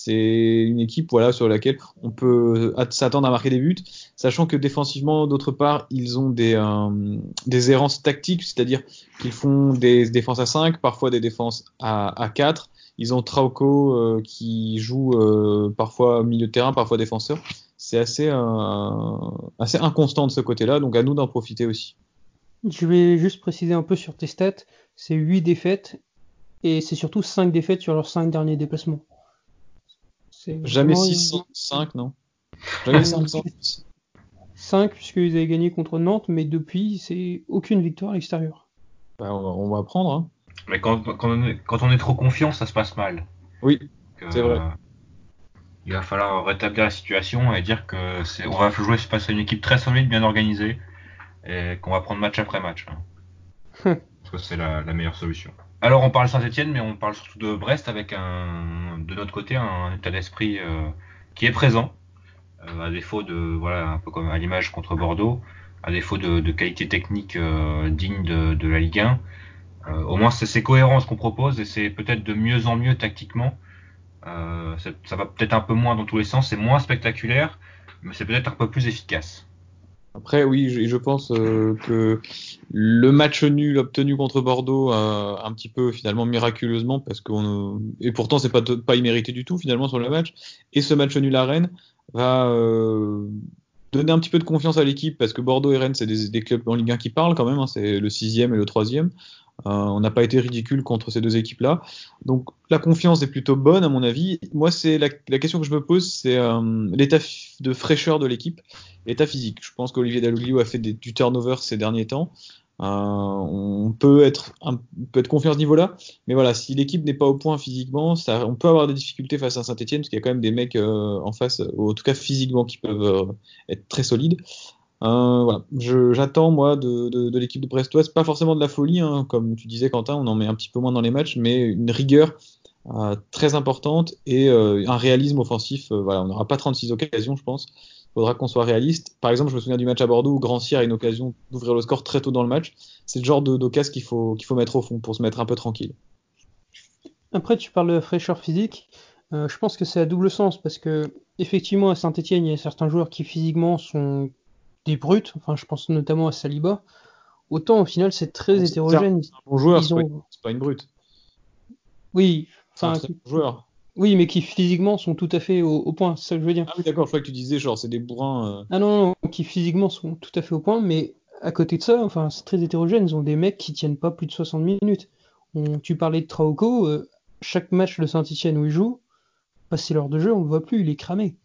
c'est une équipe voilà sur laquelle on peut s'attendre à marquer des buts, sachant que défensivement, d'autre part, ils ont des, euh, errances tactiques, c'est-à-dire qu'ils font des défenses à 5, parfois des défenses à, à 4 ils ont Trauco euh, qui joue euh, parfois milieu de terrain, parfois défenseur. C'est assez, euh, assez inconstant de ce côté-là, donc à nous d'en profiter aussi. Je vais juste préciser un peu sur tes stats. C'est 8 défaites et c'est surtout 5 défaites sur leurs 5 derniers déplacements. Jamais 6, 5, non Jamais 5, 5 puisqu'ils avaient gagné contre Nantes, mais depuis, c'est aucune victoire à l'extérieur. Bah, on, va, apprendre. Hein. Mais quand, on est, trop confiant, ça se passe mal. Oui, c'est vrai. Il va falloir rétablir la situation et dire que c'est, on va jouer face à une équipe très solide, bien organisée, et qu'on va prendre match après match. Hein. Parce que c'est la, meilleure solution. Alors on parle Saint-Etienne, mais on parle surtout de Brest avec un, de notre côté un état d'esprit euh, qui est présent, euh, à défaut de, voilà, un peu comme à l'image contre Bordeaux, à défaut de, qualité technique euh, digne de, de, la Ligue 1. Euh, au moins, c'est cohérent ce qu'on propose et c'est peut-être de mieux en mieux tactiquement. Euh, ça va peut-être un peu moins dans tous les sens, c'est moins spectaculaire, mais c'est peut-être un peu plus efficace. Après, oui, je, je pense euh, que le match nul obtenu contre Bordeaux, un petit peu finalement miraculeusement, parce qu'on et pourtant c'est pas pas immérité du tout finalement sur le match, et ce match nul à Rennes va donner un petit peu de confiance à l'équipe, parce que Bordeaux et Rennes c'est des, clubs en Ligue 1 qui parlent quand même, hein, c'est le sixième et le troisième. Euh, on n'a pas été ridicule contre ces deux équipes-là. Donc la confiance est plutôt bonne à mon avis. Moi, c'est la, question que je me pose, c'est euh, l'état de fraîcheur de l'équipe, l'état physique. Je pense qu'Olivier Dalloglio a fait du turnover ces derniers temps. Euh, on peut être, un, confiant à ce niveau-là, mais voilà, si l'équipe n'est pas au point physiquement, on peut avoir des difficultés face à Saint-Etienne, parce qu'il y a quand même des mecs en face, en tout cas physiquement, qui peuvent être très solides. Euh, voilà, j'attends moi de, de, de l'équipe de pas forcément de la folie, hein, comme tu disais Quentin, on en met un petit peu moins dans les matchs, mais une rigueur euh, très importante et euh, un réalisme offensif. Voilà, on n'aura pas 36 occasions, je pense. Il faudra qu'on soit réaliste. Par exemple, je me souviens du match à Bordeaux où Grand a une occasion d'ouvrir le score très tôt dans le match. C'est le genre d'occasion qu'il faut, qu'il faut mettre au fond pour se mettre un peu tranquille. Après, tu parles de fraîcheur physique. je pense que c'est à double sens parce que effectivement à Saint-Etienne, il y a certains joueurs qui physiquement sont des brutes, enfin je pense notamment à Saliba, autant au final c'est très hétérogène. C'est un bon joueur, c'est pas une brute. Oui, enfin. joueur. Oui, mais qui physiquement sont tout à fait au, point, c'est ça que je veux dire. Ah oui, d'accord, je crois que tu disais genre c'est des bourrins. Euh. Ah non, non, qui physiquement sont tout à fait au point, mais à côté de ça, enfin c'est très hétérogène, ils ont des mecs qui tiennent pas plus de 60 minutes. tu parlais de Trauco, euh, chaque match de Saint-Etienne où il joue, passer l'heure de jeu, on le voit plus, il est cramé.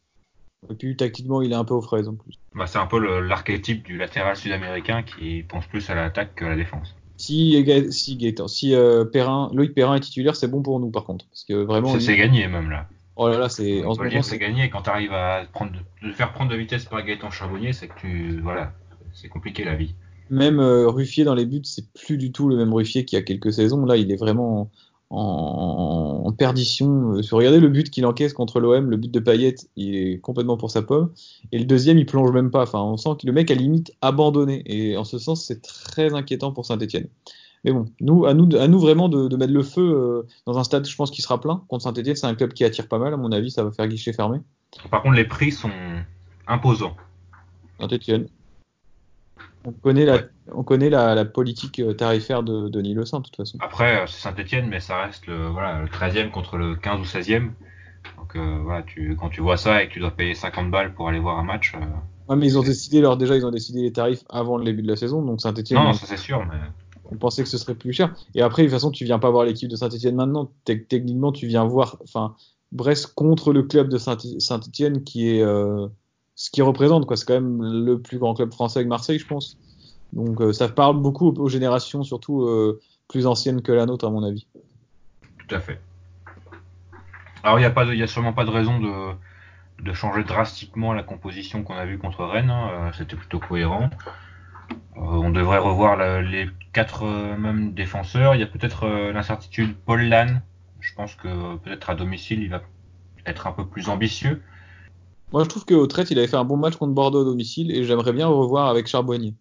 Et puis tactiquement, il est un peu aux fraises en plus. Bah, c'est un peu l'archétype du latéral sud-américain qui pense plus à l'attaque qu'à la défense. Si, si Gaëtan, si euh, Perrin, Loïc Perrin est titulaire, c'est bon pour nous par contre. Parce que vraiment. C'est gagné même là. Oh là là, c'est. On peut dire c'est gagné. Quand tu arrives à prendre, de faire prendre de vitesse par Gaëtan Charbonnier, c'est que tu. Voilà, c'est compliqué la vie. Même euh, Ruffier dans les buts, c'est plus du tout le même Ruffier qu'il y a quelques saisons. Là, il est vraiment en, perdition. Euh, regardez le but qu'il encaisse contre l'OM, le but de Payet, il est complètement pour sa pomme. Et le deuxième, il plonge même pas. Enfin, on sent que le mec a limite abandonné. Et en ce sens, c'est très inquiétant pour Saint-Etienne. Mais bon, nous, à nous, à nous vraiment de, mettre le feu euh, dans un stade, je pense, qui sera plein. Contre Saint-Etienne, c'est un club qui attire pas mal. À mon avis, ça va faire guichet fermé. Par contre, les prix sont imposants. Saint-Etienne. On connaît la, on connaît la, politique euh, tarifaire de Denis Le Saint, de toute façon. Après, euh, c'est Saint-Etienne, mais ça reste le, voilà, le 13e contre le 15 ou 16e. Donc euh, voilà, tu, quand tu vois ça et que tu dois payer 50 balles pour aller voir un match. Ouais, mais ils ont décidé, alors déjà, ils ont décidé les tarifs avant le début de la saison, donc Saint-Etienne. Non, ça c'est sûr, mais. On pensait que ce serait plus cher. Et après, de toute façon, tu viens pas voir l'équipe de Saint-Etienne maintenant. Techniquement, tu viens voir, enfin, Brest contre le club de Saint-Etienne qui est ce qui représente, quoi. C'est quand même le plus grand club français avec Marseille, je pense. Donc euh, ça parle beaucoup aux, générations, surtout euh, plus anciennes que la nôtre, à mon avis. Tout à fait. Alors il n'y a, pas a sûrement pas de raison de, changer drastiquement la composition qu'on a vue contre Rennes. Hein. Euh, c'était plutôt cohérent. on devrait revoir les quatre mêmes défenseurs. Il y a peut-être l'incertitude Paul Lann. Je pense que peut-être à domicile, il va être un peu plus ambitieux. Moi, je trouve qu'au traite, il avait fait un bon match contre Bordeaux à domicile et j'aimerais bien le revoir avec Charbonnier.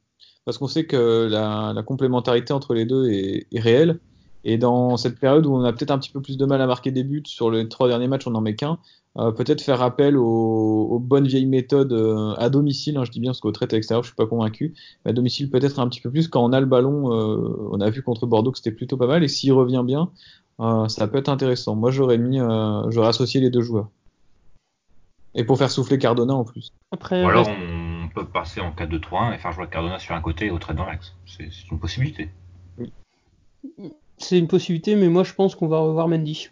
Parce qu'on sait que la, complémentarité entre les deux est, réelle. Et dans cette période où on a peut-être un petit peu plus de mal à marquer des buts, sur les trois derniers matchs, on n'en met qu'un, euh, peut-être faire appel aux, bonnes vieilles méthodes euh, à domicile, hein, je dis bien parce qu'au traite à l'extérieur, je suis pas convaincu, mais à domicile peut-être un petit peu plus quand on a le ballon, euh, on a vu contre Bordeaux que c'était plutôt pas mal, et s'il revient bien, ça peut être intéressant. Moi j'aurais mis, j'aurais associé les deux joueurs. Et pour faire souffler Cardona en plus. Après, Ou alors on peut passer en 4-2-3-1 et faire jouer Cardona sur un côté et autre dans l'axe. C'est une possibilité. C'est une possibilité, mais moi je pense qu'on va revoir Mendy.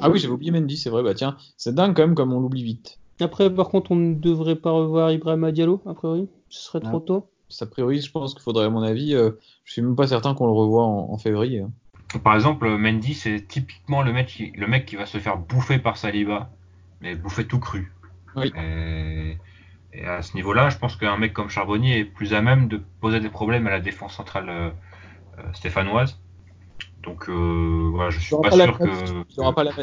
Ah oui, j'avais oublié Mendy, c'est vrai. Bah tiens, c'est dingue quand même comme on l'oublie vite. Après, par contre, on ne devrait pas revoir Ibrahim Diallo, a priori. Ce serait trop tôt. A priori, je pense qu'il faudrait, à mon avis, euh, je suis même pas certain qu'on le revoie en, février. Hein. Par exemple, Mendy, c'est typiquement le mec, qui, le mec qui va se faire bouffer par Saliba mais bouffer tout cru. Oui. Et, à ce niveau-là, je pense qu'un mec comme Charbonnier est plus à même de poser des problèmes à la défense centrale euh, euh, stéphanoise. Donc euh, voilà, je suis pas, sûr que.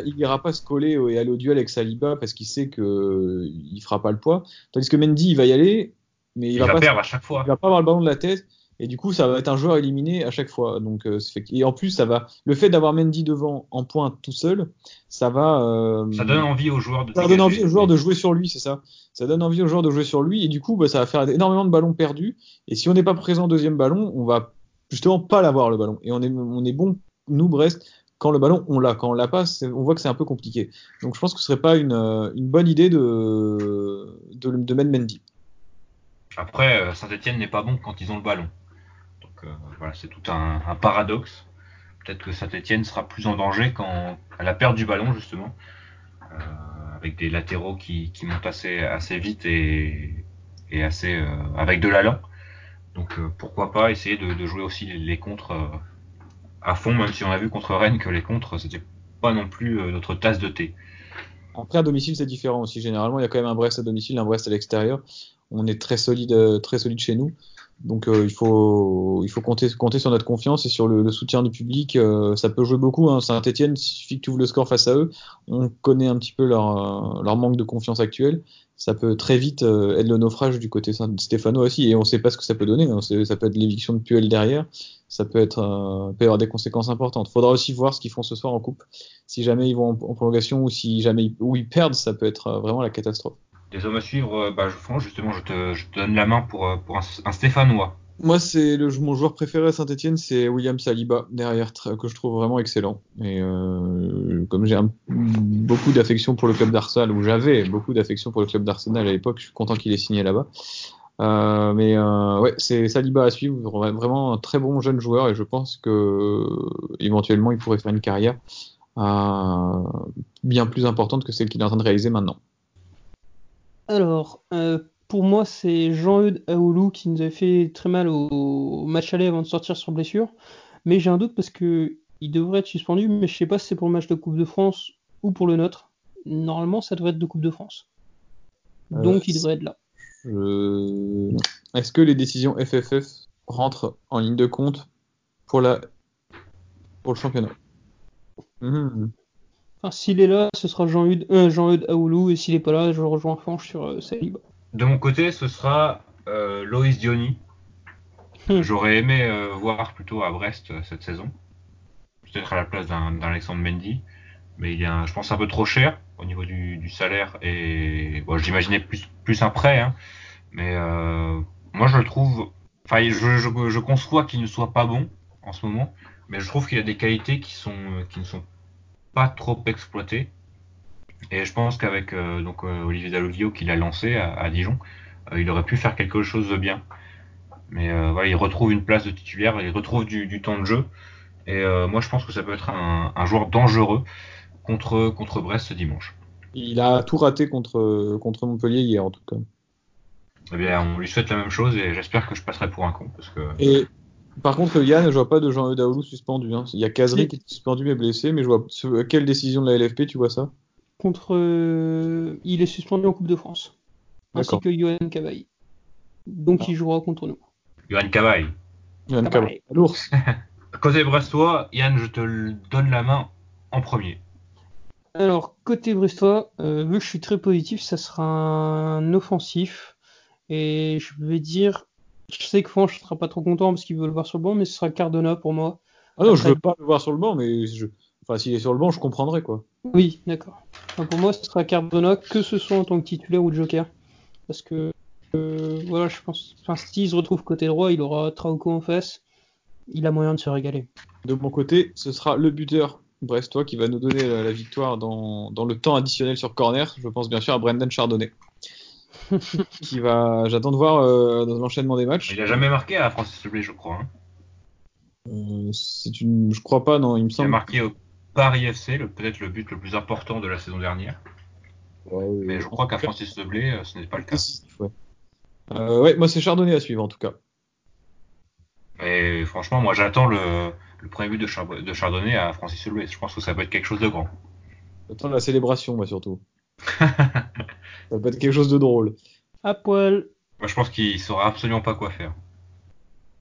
Il n'ira pas, se coller et aller au duel avec Saliba parce qu'il sait qu'il il fera pas le poids. Tandis que Mendy, il va y aller, mais il, va, pas perdre à chaque fois. Il va pas avoir le ballon de la tête. Et du coup, ça va être un joueur éliminé à chaque fois. Donc, euh, et en plus, ça va. Le fait d'avoir Mendy devant en pointe tout seul, ça va. Euh, ça donne envie aux joueurs de. Ça donne envie aux joueurs de jouer sur lui, c'est ça. Ça donne envie aux joueurs de jouer sur lui, et du coup, bah, ça va faire énormément de ballons perdus. Et si on n'est pas présent au deuxième ballon, on va justement pas l'avoir le ballon. Et on est, on est bon, nous Brest, quand le ballon on l'a. Quand on l'a pas, on voit que c'est un peu compliqué. Donc, je pense que ce serait pas une, euh, une bonne idée de, de, de mettre Mendy. Après, Saint-Etienne n'est pas bon quand ils ont le ballon. Euh, voilà, c'est tout un, paradoxe. Peut-être que Saint-Etienne sera plus en danger quand à la perte du ballon justement, euh, avec des latéraux qui, montent assez, assez vite et, assez euh, avec de l'allant. Donc pourquoi pas essayer de, jouer aussi les, contres à fond, même si on a vu contre Rennes que les contres c'était pas non plus notre tasse de thé. Après à domicile c'est différent aussi. Généralement il y a quand même un Brest à domicile, un Brest à l'extérieur. On est très solide, très solide chez nous. Donc euh, il faut il faut compter compter sur notre confiance et sur le, soutien du public. Euh, ça peut jouer beaucoup. Hein. Saint-Etienne, il suffit que tu ouvres le score face à eux. On connaît un petit peu leur, leur manque de confiance actuelle. Ça peut très vite euh, être le naufrage du côté Stéphano aussi. Et on ne sait pas ce que ça peut donner. Hein. Ça peut être l'éviction de Puel derrière. Ça peut être peut avoir des conséquences importantes. Faudra aussi voir ce qu'ils font ce soir en coupe. Si jamais ils vont en, prolongation ou si jamais où ils perdent, ça peut être vraiment la catastrophe. Des hommes à suivre, euh, bah, justement, je te, je te, donne la main pour, euh, un, Stéphanois. Moi, c'est le mon joueur préféré à Saint-Etienne, c'est William Saliba derrière, que je trouve vraiment excellent. Et euh, comme j'ai beaucoup d'affection pour le club d'Arsenal, ou j'avais beaucoup d'affection pour le club d'Arsenal à l'époque, je suis content qu'il ait signé là-bas. Mais ouais, c'est Saliba à suivre, vraiment un très bon jeune joueur, et je pense que éventuellement il pourrait faire une carrière bien plus importante que celle qu'il est en train de réaliser maintenant. Alors, pour moi, c'est Jean-Eudes Aoulou qui nous avait fait très mal au, match aller avant de sortir sur blessure. Mais j'ai un doute parce que il devrait être suspendu, mais je sais pas si c'est pour le match de Coupe de France ou pour le nôtre. Normalement, ça devrait être de Coupe de France. Donc, il devrait être là. Est-ce que les décisions FFF rentrent en ligne de compte pour, la... pour le championnat? S'il est là, ce sera Jean-Eudes euh, Jean Aoulou, et s'il est pas là, je rejoins Fanche sur euh. De mon côté, ce sera euh, Loïs Diony. Hmm. J'aurais aimé euh, voir plutôt à Brest cette saison. Peut-être à la place d'un Alexandre Mendy. Mais il est, je pense, un peu trop cher au niveau du, salaire. Et bon, j'imaginais plus, plus un prêt. Hein. Mais moi, je le trouve Enfin, je, je, conçois qu'il ne soit pas bon en ce moment, mais je trouve qu'il y a des qualités qui sont qui ne sont pas trop exploitées. Et je pense qu'avec euh, donc euh, Olivier Dallovio qui l'a lancé à, Dijon, euh, il aurait pu faire quelque chose de bien. Mais voilà, il retrouve une place de titulaire, il retrouve du, temps de jeu. Et moi, je pense que ça peut être un, un, joueur dangereux contre contre Brest ce dimanche. Il a tout raté contre contre Montpellier hier en tout cas. Eh bien, on lui souhaite la même chose et j'espère que je passerai pour un con. Parce que... Et par contre, Yann, je vois pas de Jean Daoulou suspendu. Hein. Il y a Kazri qui est suspendu mais blessé, mais je vois quelle décision de la LFP tu vois ça? Contre, euh, il est suspendu en Coupe de France, ainsi que Johan Cavaille. Donc ah. il jouera contre nous. Johan Cavaille. Johan Cavaille, l'ours. Côté brestois, Yann, je te donne la main en premier. Alors, côté brestois, euh, vu que je suis très positif, ça sera un offensif et je vais dire, je sais que Franche sera pas trop content parce qu'il veut le voir sur le banc, mais ce sera Cardona pour moi. Ah non, je veux pas le voir sur le banc, mais je... enfin, s'il est sur le banc, je comprendrai quoi. Oui, d'accord. pour moi, ce sera Cardona, que ce soit en tant que titulaire ou de joker. Parce que, euh, voilà, je pense, enfin, s'il se retrouve côté droit, il aura Trauco en face. Il a moyen de se régaler. De mon côté, ce sera le buteur brestois qui va nous donner la victoire dans, dans le temps additionnel sur corner. Je pense bien sûr à Brendan Chardonnay. qui va. J'attends de voir euh, dans l'enchaînement des matchs. Il a jamais marqué à Francis Leblé, je crois. Hein. Euh, c'est une, je crois pas, non. Il me semble. Il a marqué au Paris FC, peut-être le but le plus important de la saison dernière. Mais je crois qu'à Francis Leblé, euh, ce n'est pas le cas. Ouais, ouais moi c'est Chardonnay à suivre en tout cas. Et franchement, moi j'attends le, le, premier but de, de Chardonnay à Francis Leblé. Je pense que ça peut être quelque chose de grand. J'attends la célébration, moi surtout. Ça peut être quelque chose de drôle. À poil. Moi, je pense qu'il saura absolument pas quoi faire.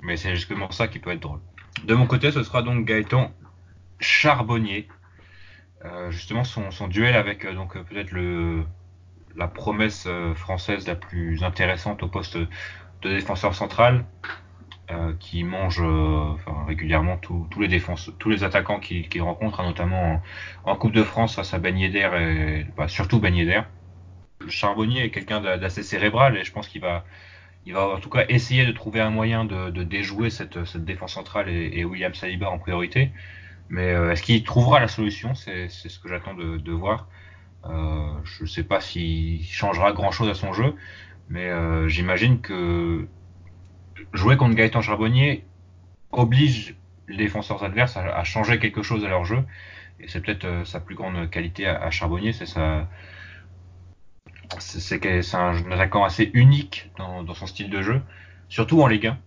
Mais c'est justement ça qui peut être drôle. De mon côté, ce sera donc Gaëtan Charbonnier. Euh, justement, son, duel avec euh, donc peut-être le la promesse euh, française la plus intéressante au poste de défenseur central, qui mange régulièrement tous les défenses, tous les attaquants qu'il rencontre, hein, notamment en, Coupe de France face à Ben Yedder et bah, surtout Ben Yedder. Charbonnier est quelqu'un d'assez cérébral et je pense qu'il va, il va en tout cas essayer de trouver un moyen de, déjouer cette, défense centrale et, William Saliba en priorité. Mais euh, est-ce qu'il trouvera la solution? C'est ce que j'attends de, voir. Euh, je ne sais pas s'il changera grand-chose à son jeu, mais euh, j'imagine que jouer contre Gaëtan Charbonnier oblige les défenseurs adverses à, changer quelque chose à leur jeu. Et c'est peut-être sa plus grande qualité à, à Charbonnier, c'est sa, c'est un attaquant assez unique dans, son style de jeu, surtout en Ligue 1.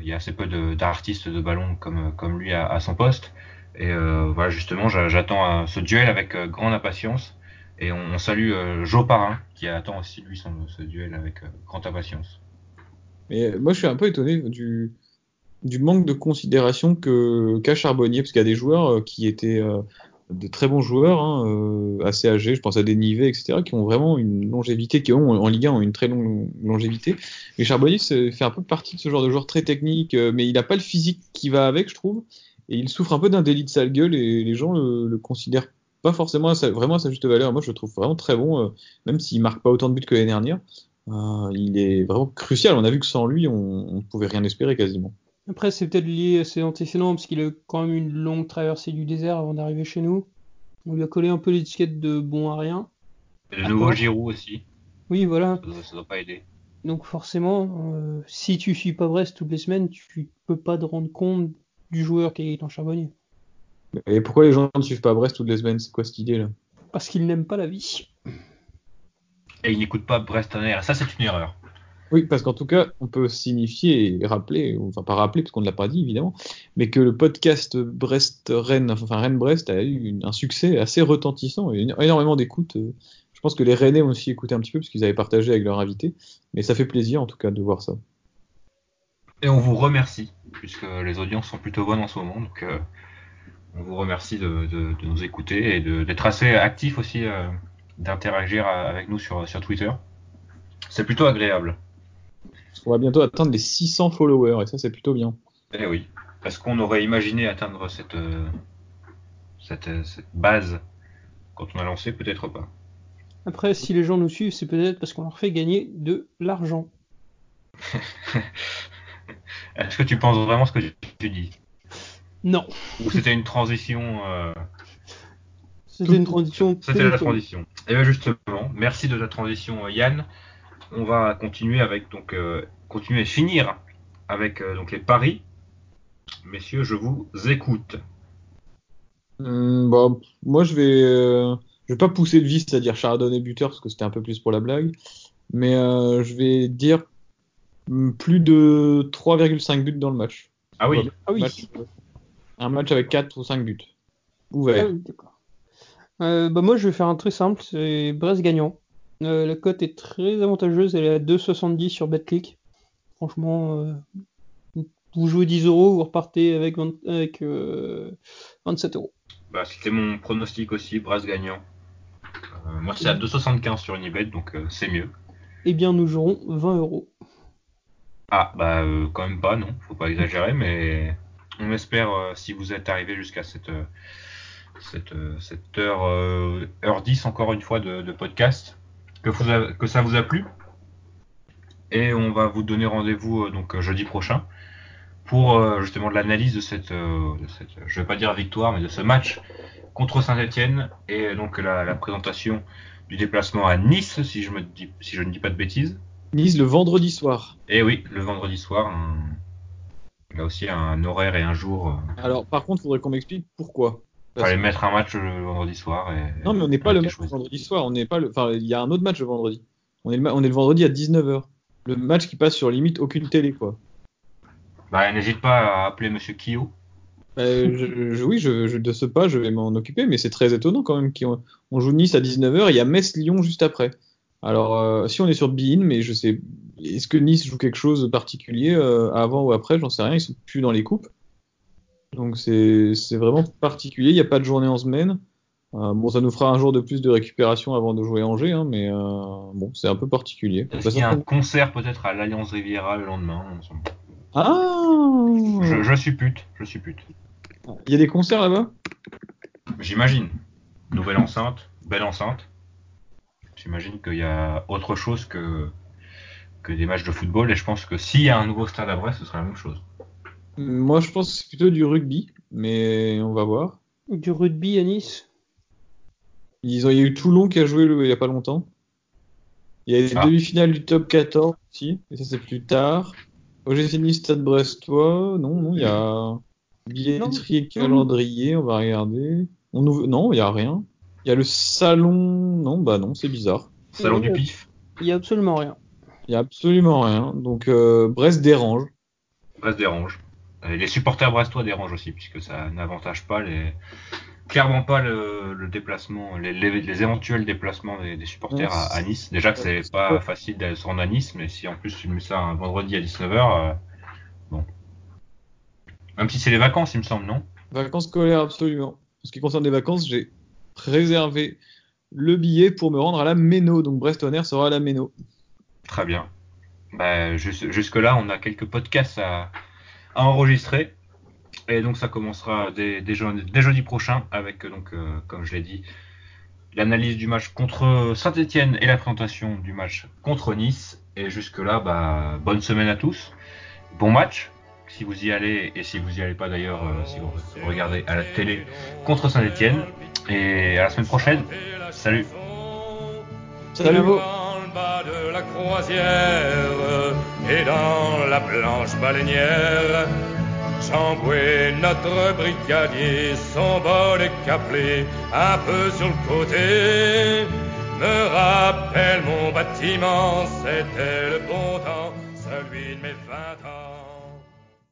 Il y a assez peu d'artistes de, ballon comme, lui à, son poste. Et euh, voilà, justement, j'attends ce duel avec euh, grande impatience. Et on, salue euh, Joe Parrain, qui attend aussi lui ce duel avec grande impatience. Mais moi, je suis un peu étonné du, du manque de considération que qu'a Charbonnier, parce qu'il y a des joueurs qui étaient de très bons joueurs, hein, euh, assez âgés, je pense à des etc., qui ont vraiment une longévité, qui ont en Ligue 1 ont une très longue longévité. Mais Charbonnier fait un peu partie de ce genre de joueur très technique, euh, mais il n'a pas le physique qui va avec, je trouve, et il souffre un peu d'un délit de sale gueule, et les gens le, le considèrent pas forcément à sa, vraiment à sa juste valeur. Moi, je le trouve vraiment très bon, euh, même s'il marque pas autant de buts que l'année dernière. il est vraiment crucial. On a vu que sans lui, on ne pouvait rien espérer quasiment. Après, c'est peut-être lié à ses antécédents, parce qu'il a quand même une longue traversée du désert avant d'arriver chez nous. On lui a collé un peu l'étiquette de bon à rien. Et le nouveau Giroud aussi. Oui, voilà. Ça, doit pas aider. Donc forcément, euh, si tu suis pas Brest toutes les semaines, tu peux pas te rendre compte du joueur qui est en Charbonnier. Et pourquoi les gens ne suivent pas Brest toutes les semaines? C'est quoi cette idée là? Parce qu'ils n'aiment pas la vie. Et ils n'écoutent pas Brest en air. Ça, c'est une erreur. Oui, parce qu'en tout cas, on peut signifier et rappeler, enfin pas rappeler parce qu'on ne l'a pas dit évidemment, mais que le podcast Brest-Rennes, enfin Rennes-Brest a eu un succès assez retentissant et énormément d'écoute. Je pense que les Rennais ont aussi écouté un petit peu parce qu'ils avaient partagé avec leur invité, mais ça fait plaisir en tout cas de voir ça. Et on vous remercie, puisque les audiences sont plutôt bonnes en ce moment, donc euh, on vous remercie de, nous écouter et d'être assez actif aussi, euh, d'interagir avec nous sur Twitter. C'est plutôt agréable. On va bientôt atteindre les 600 followers et ça c'est plutôt bien. Eh oui. Est-ce qu'on aurait imaginé atteindre cette, euh, cette, cette, base quand on a lancé Peut-être pas. Après, si les gens nous suivent, c'est peut-être parce qu'on leur fait gagner de l'argent. Est-ce que tu penses vraiment ce que tu dis? Non. Ou c'était une transition euh, C'était une transition. C'était la transition. Et bien justement, merci de la transition Yann on va continuer avec donc euh, continuer et finir avec euh, donc les paris. Messieurs, je vous écoute. Bon, moi je vais euh, je vais pas pousser le vice, c'est-à-dire Chardonnay buteur parce que c'était un peu plus pour la blague, mais je vais dire hum, plus de 3,5 buts dans le match. Ah oui. ah oui. un match avec 4 ou 5 buts. Ouvert. Ah bah moi je vais faire un truc simple, c'est Brest gagnant. Euh, la cote est très avantageuse, elle est à 2,70 sur BetClick. Franchement, euh, vous jouez 10 euros, vous repartez avec, 27 euh, euros. Bah, C'était mon pronostic aussi, Brass gagnant. moi, c'est à 2,75 sur Unibet, donc c'est mieux. Eh bien, nous jouerons 20 euros. Ah, bah, quand même pas, non, faut pas exagérer, mais on espère, si vous êtes arrivé jusqu'à cette, cette, heure, heure 10, encore une fois, de podcast, que, ça vous a plu. Et on va vous donner rendez-vous euh, donc euh, jeudi prochain pour euh, justement l'analyse de cette, je vais pas dire victoire, mais de ce match contre Saint-Etienne et donc la, présentation du déplacement à Nice, si je, me dis, si je ne dis pas de bêtises. Nice le vendredi soir. Et eh oui, le vendredi soir. Il y a aussi un horaire et un jour. Alors, par contre, il faudrait qu'on m'explique pourquoi. Fallait mettre un match le vendredi soir. Et... Non, mais on n'est pas le match le vendredi soir. On n'est pas le. Enfin, il y a un autre match le vendredi. On est le, on est le vendredi à 19h. Le match qui passe sur limite aucune télé, quoi. Bah, n'hésite pas à appeler Monsieur Kyo. Euh, je, oui, je, de ce pas, je vais m'en occuper, mais c'est très étonnant quand même qu'on on joue Nice à 19h et il y a Metz-Lyon juste après. Alors, euh, si on est sur Bein, mais je sais, est-ce que Nice joue quelque chose de particulier euh, avant ou après? J'en sais rien, ils sont plus dans les coupes. Donc c'est vraiment particulier. Il n'y a pas de journée en semaine. Euh, bon, ça nous fera un jour de plus de récupération avant de jouer Angers, hein, mais euh, bon, c'est un peu particulier. Est-ce qu'il y a un concert peut-être à l'Alliance Riviera le lendemain Ah je, je suppute, je suppute. Il y a des concerts là-bas? J'imagine. Nouvelle enceinte, belle enceinte. J'imagine qu'il y a autre chose que, que des matchs de football, et je pense que s'il y a un nouveau stade à Brest, ce sera la même chose. Moi, je pense que c'est plutôt du rugby, mais on va voir. Du rugby à Nice? Ils ont, Il y a eu Toulon qui a joué il n'y a pas longtemps. Il y a les ah. demi-finales du top 14 aussi, et ça c'est plus tard. OGC Nice Stade Brestois, non, non, il y a billetterie et calendrier, on va regarder. On Non, il n'y a rien. Il y a le salon, non, bah non, c'est bizarre. Salon du pif Il n'y a absolument rien. Il n'y a absolument rien, donc euh, Brest dérange. Brest dérange. Les supporters brestois dérangent aussi, puisque ça n'avantage pas les, clairement pas le, déplacement, les, éventuels déplacements des, supporters à, Nice. Déjà que c'est pas facile d'aller se rendre à Nice, mais si en plus tu mets ça un vendredi à 19h, euh, bon. Même si c'est les vacances, il me semble, non? Vacances scolaires, absolument. En ce qui concerne les vacances, j'ai réservé le billet pour me rendre à la Méno. Donc Brest Air sera à la Méno. Très bien. Bah, jusque-là, on a quelques podcasts à, à enregistrer. Et donc ça commencera dès, jeudi, prochain avec, donc, euh, comme je l'ai dit, l'analyse du match contre Saint-Etienne et la présentation du match contre Nice. Et jusque-là, bah, bonne semaine à tous. Bon match, si vous y allez, et si vous y allez pas d'ailleurs, euh, si vous regardez à la télé contre Saint-Etienne. Et à la semaine prochaine. Salut. Salut. de la croisière et dans la planche baleinière Chamboué, notre brigadier, son bol est caplé, un peu sur le côté. Me rappelle mon bâtiment, c'était le bon temps, celui de mes vingt ans.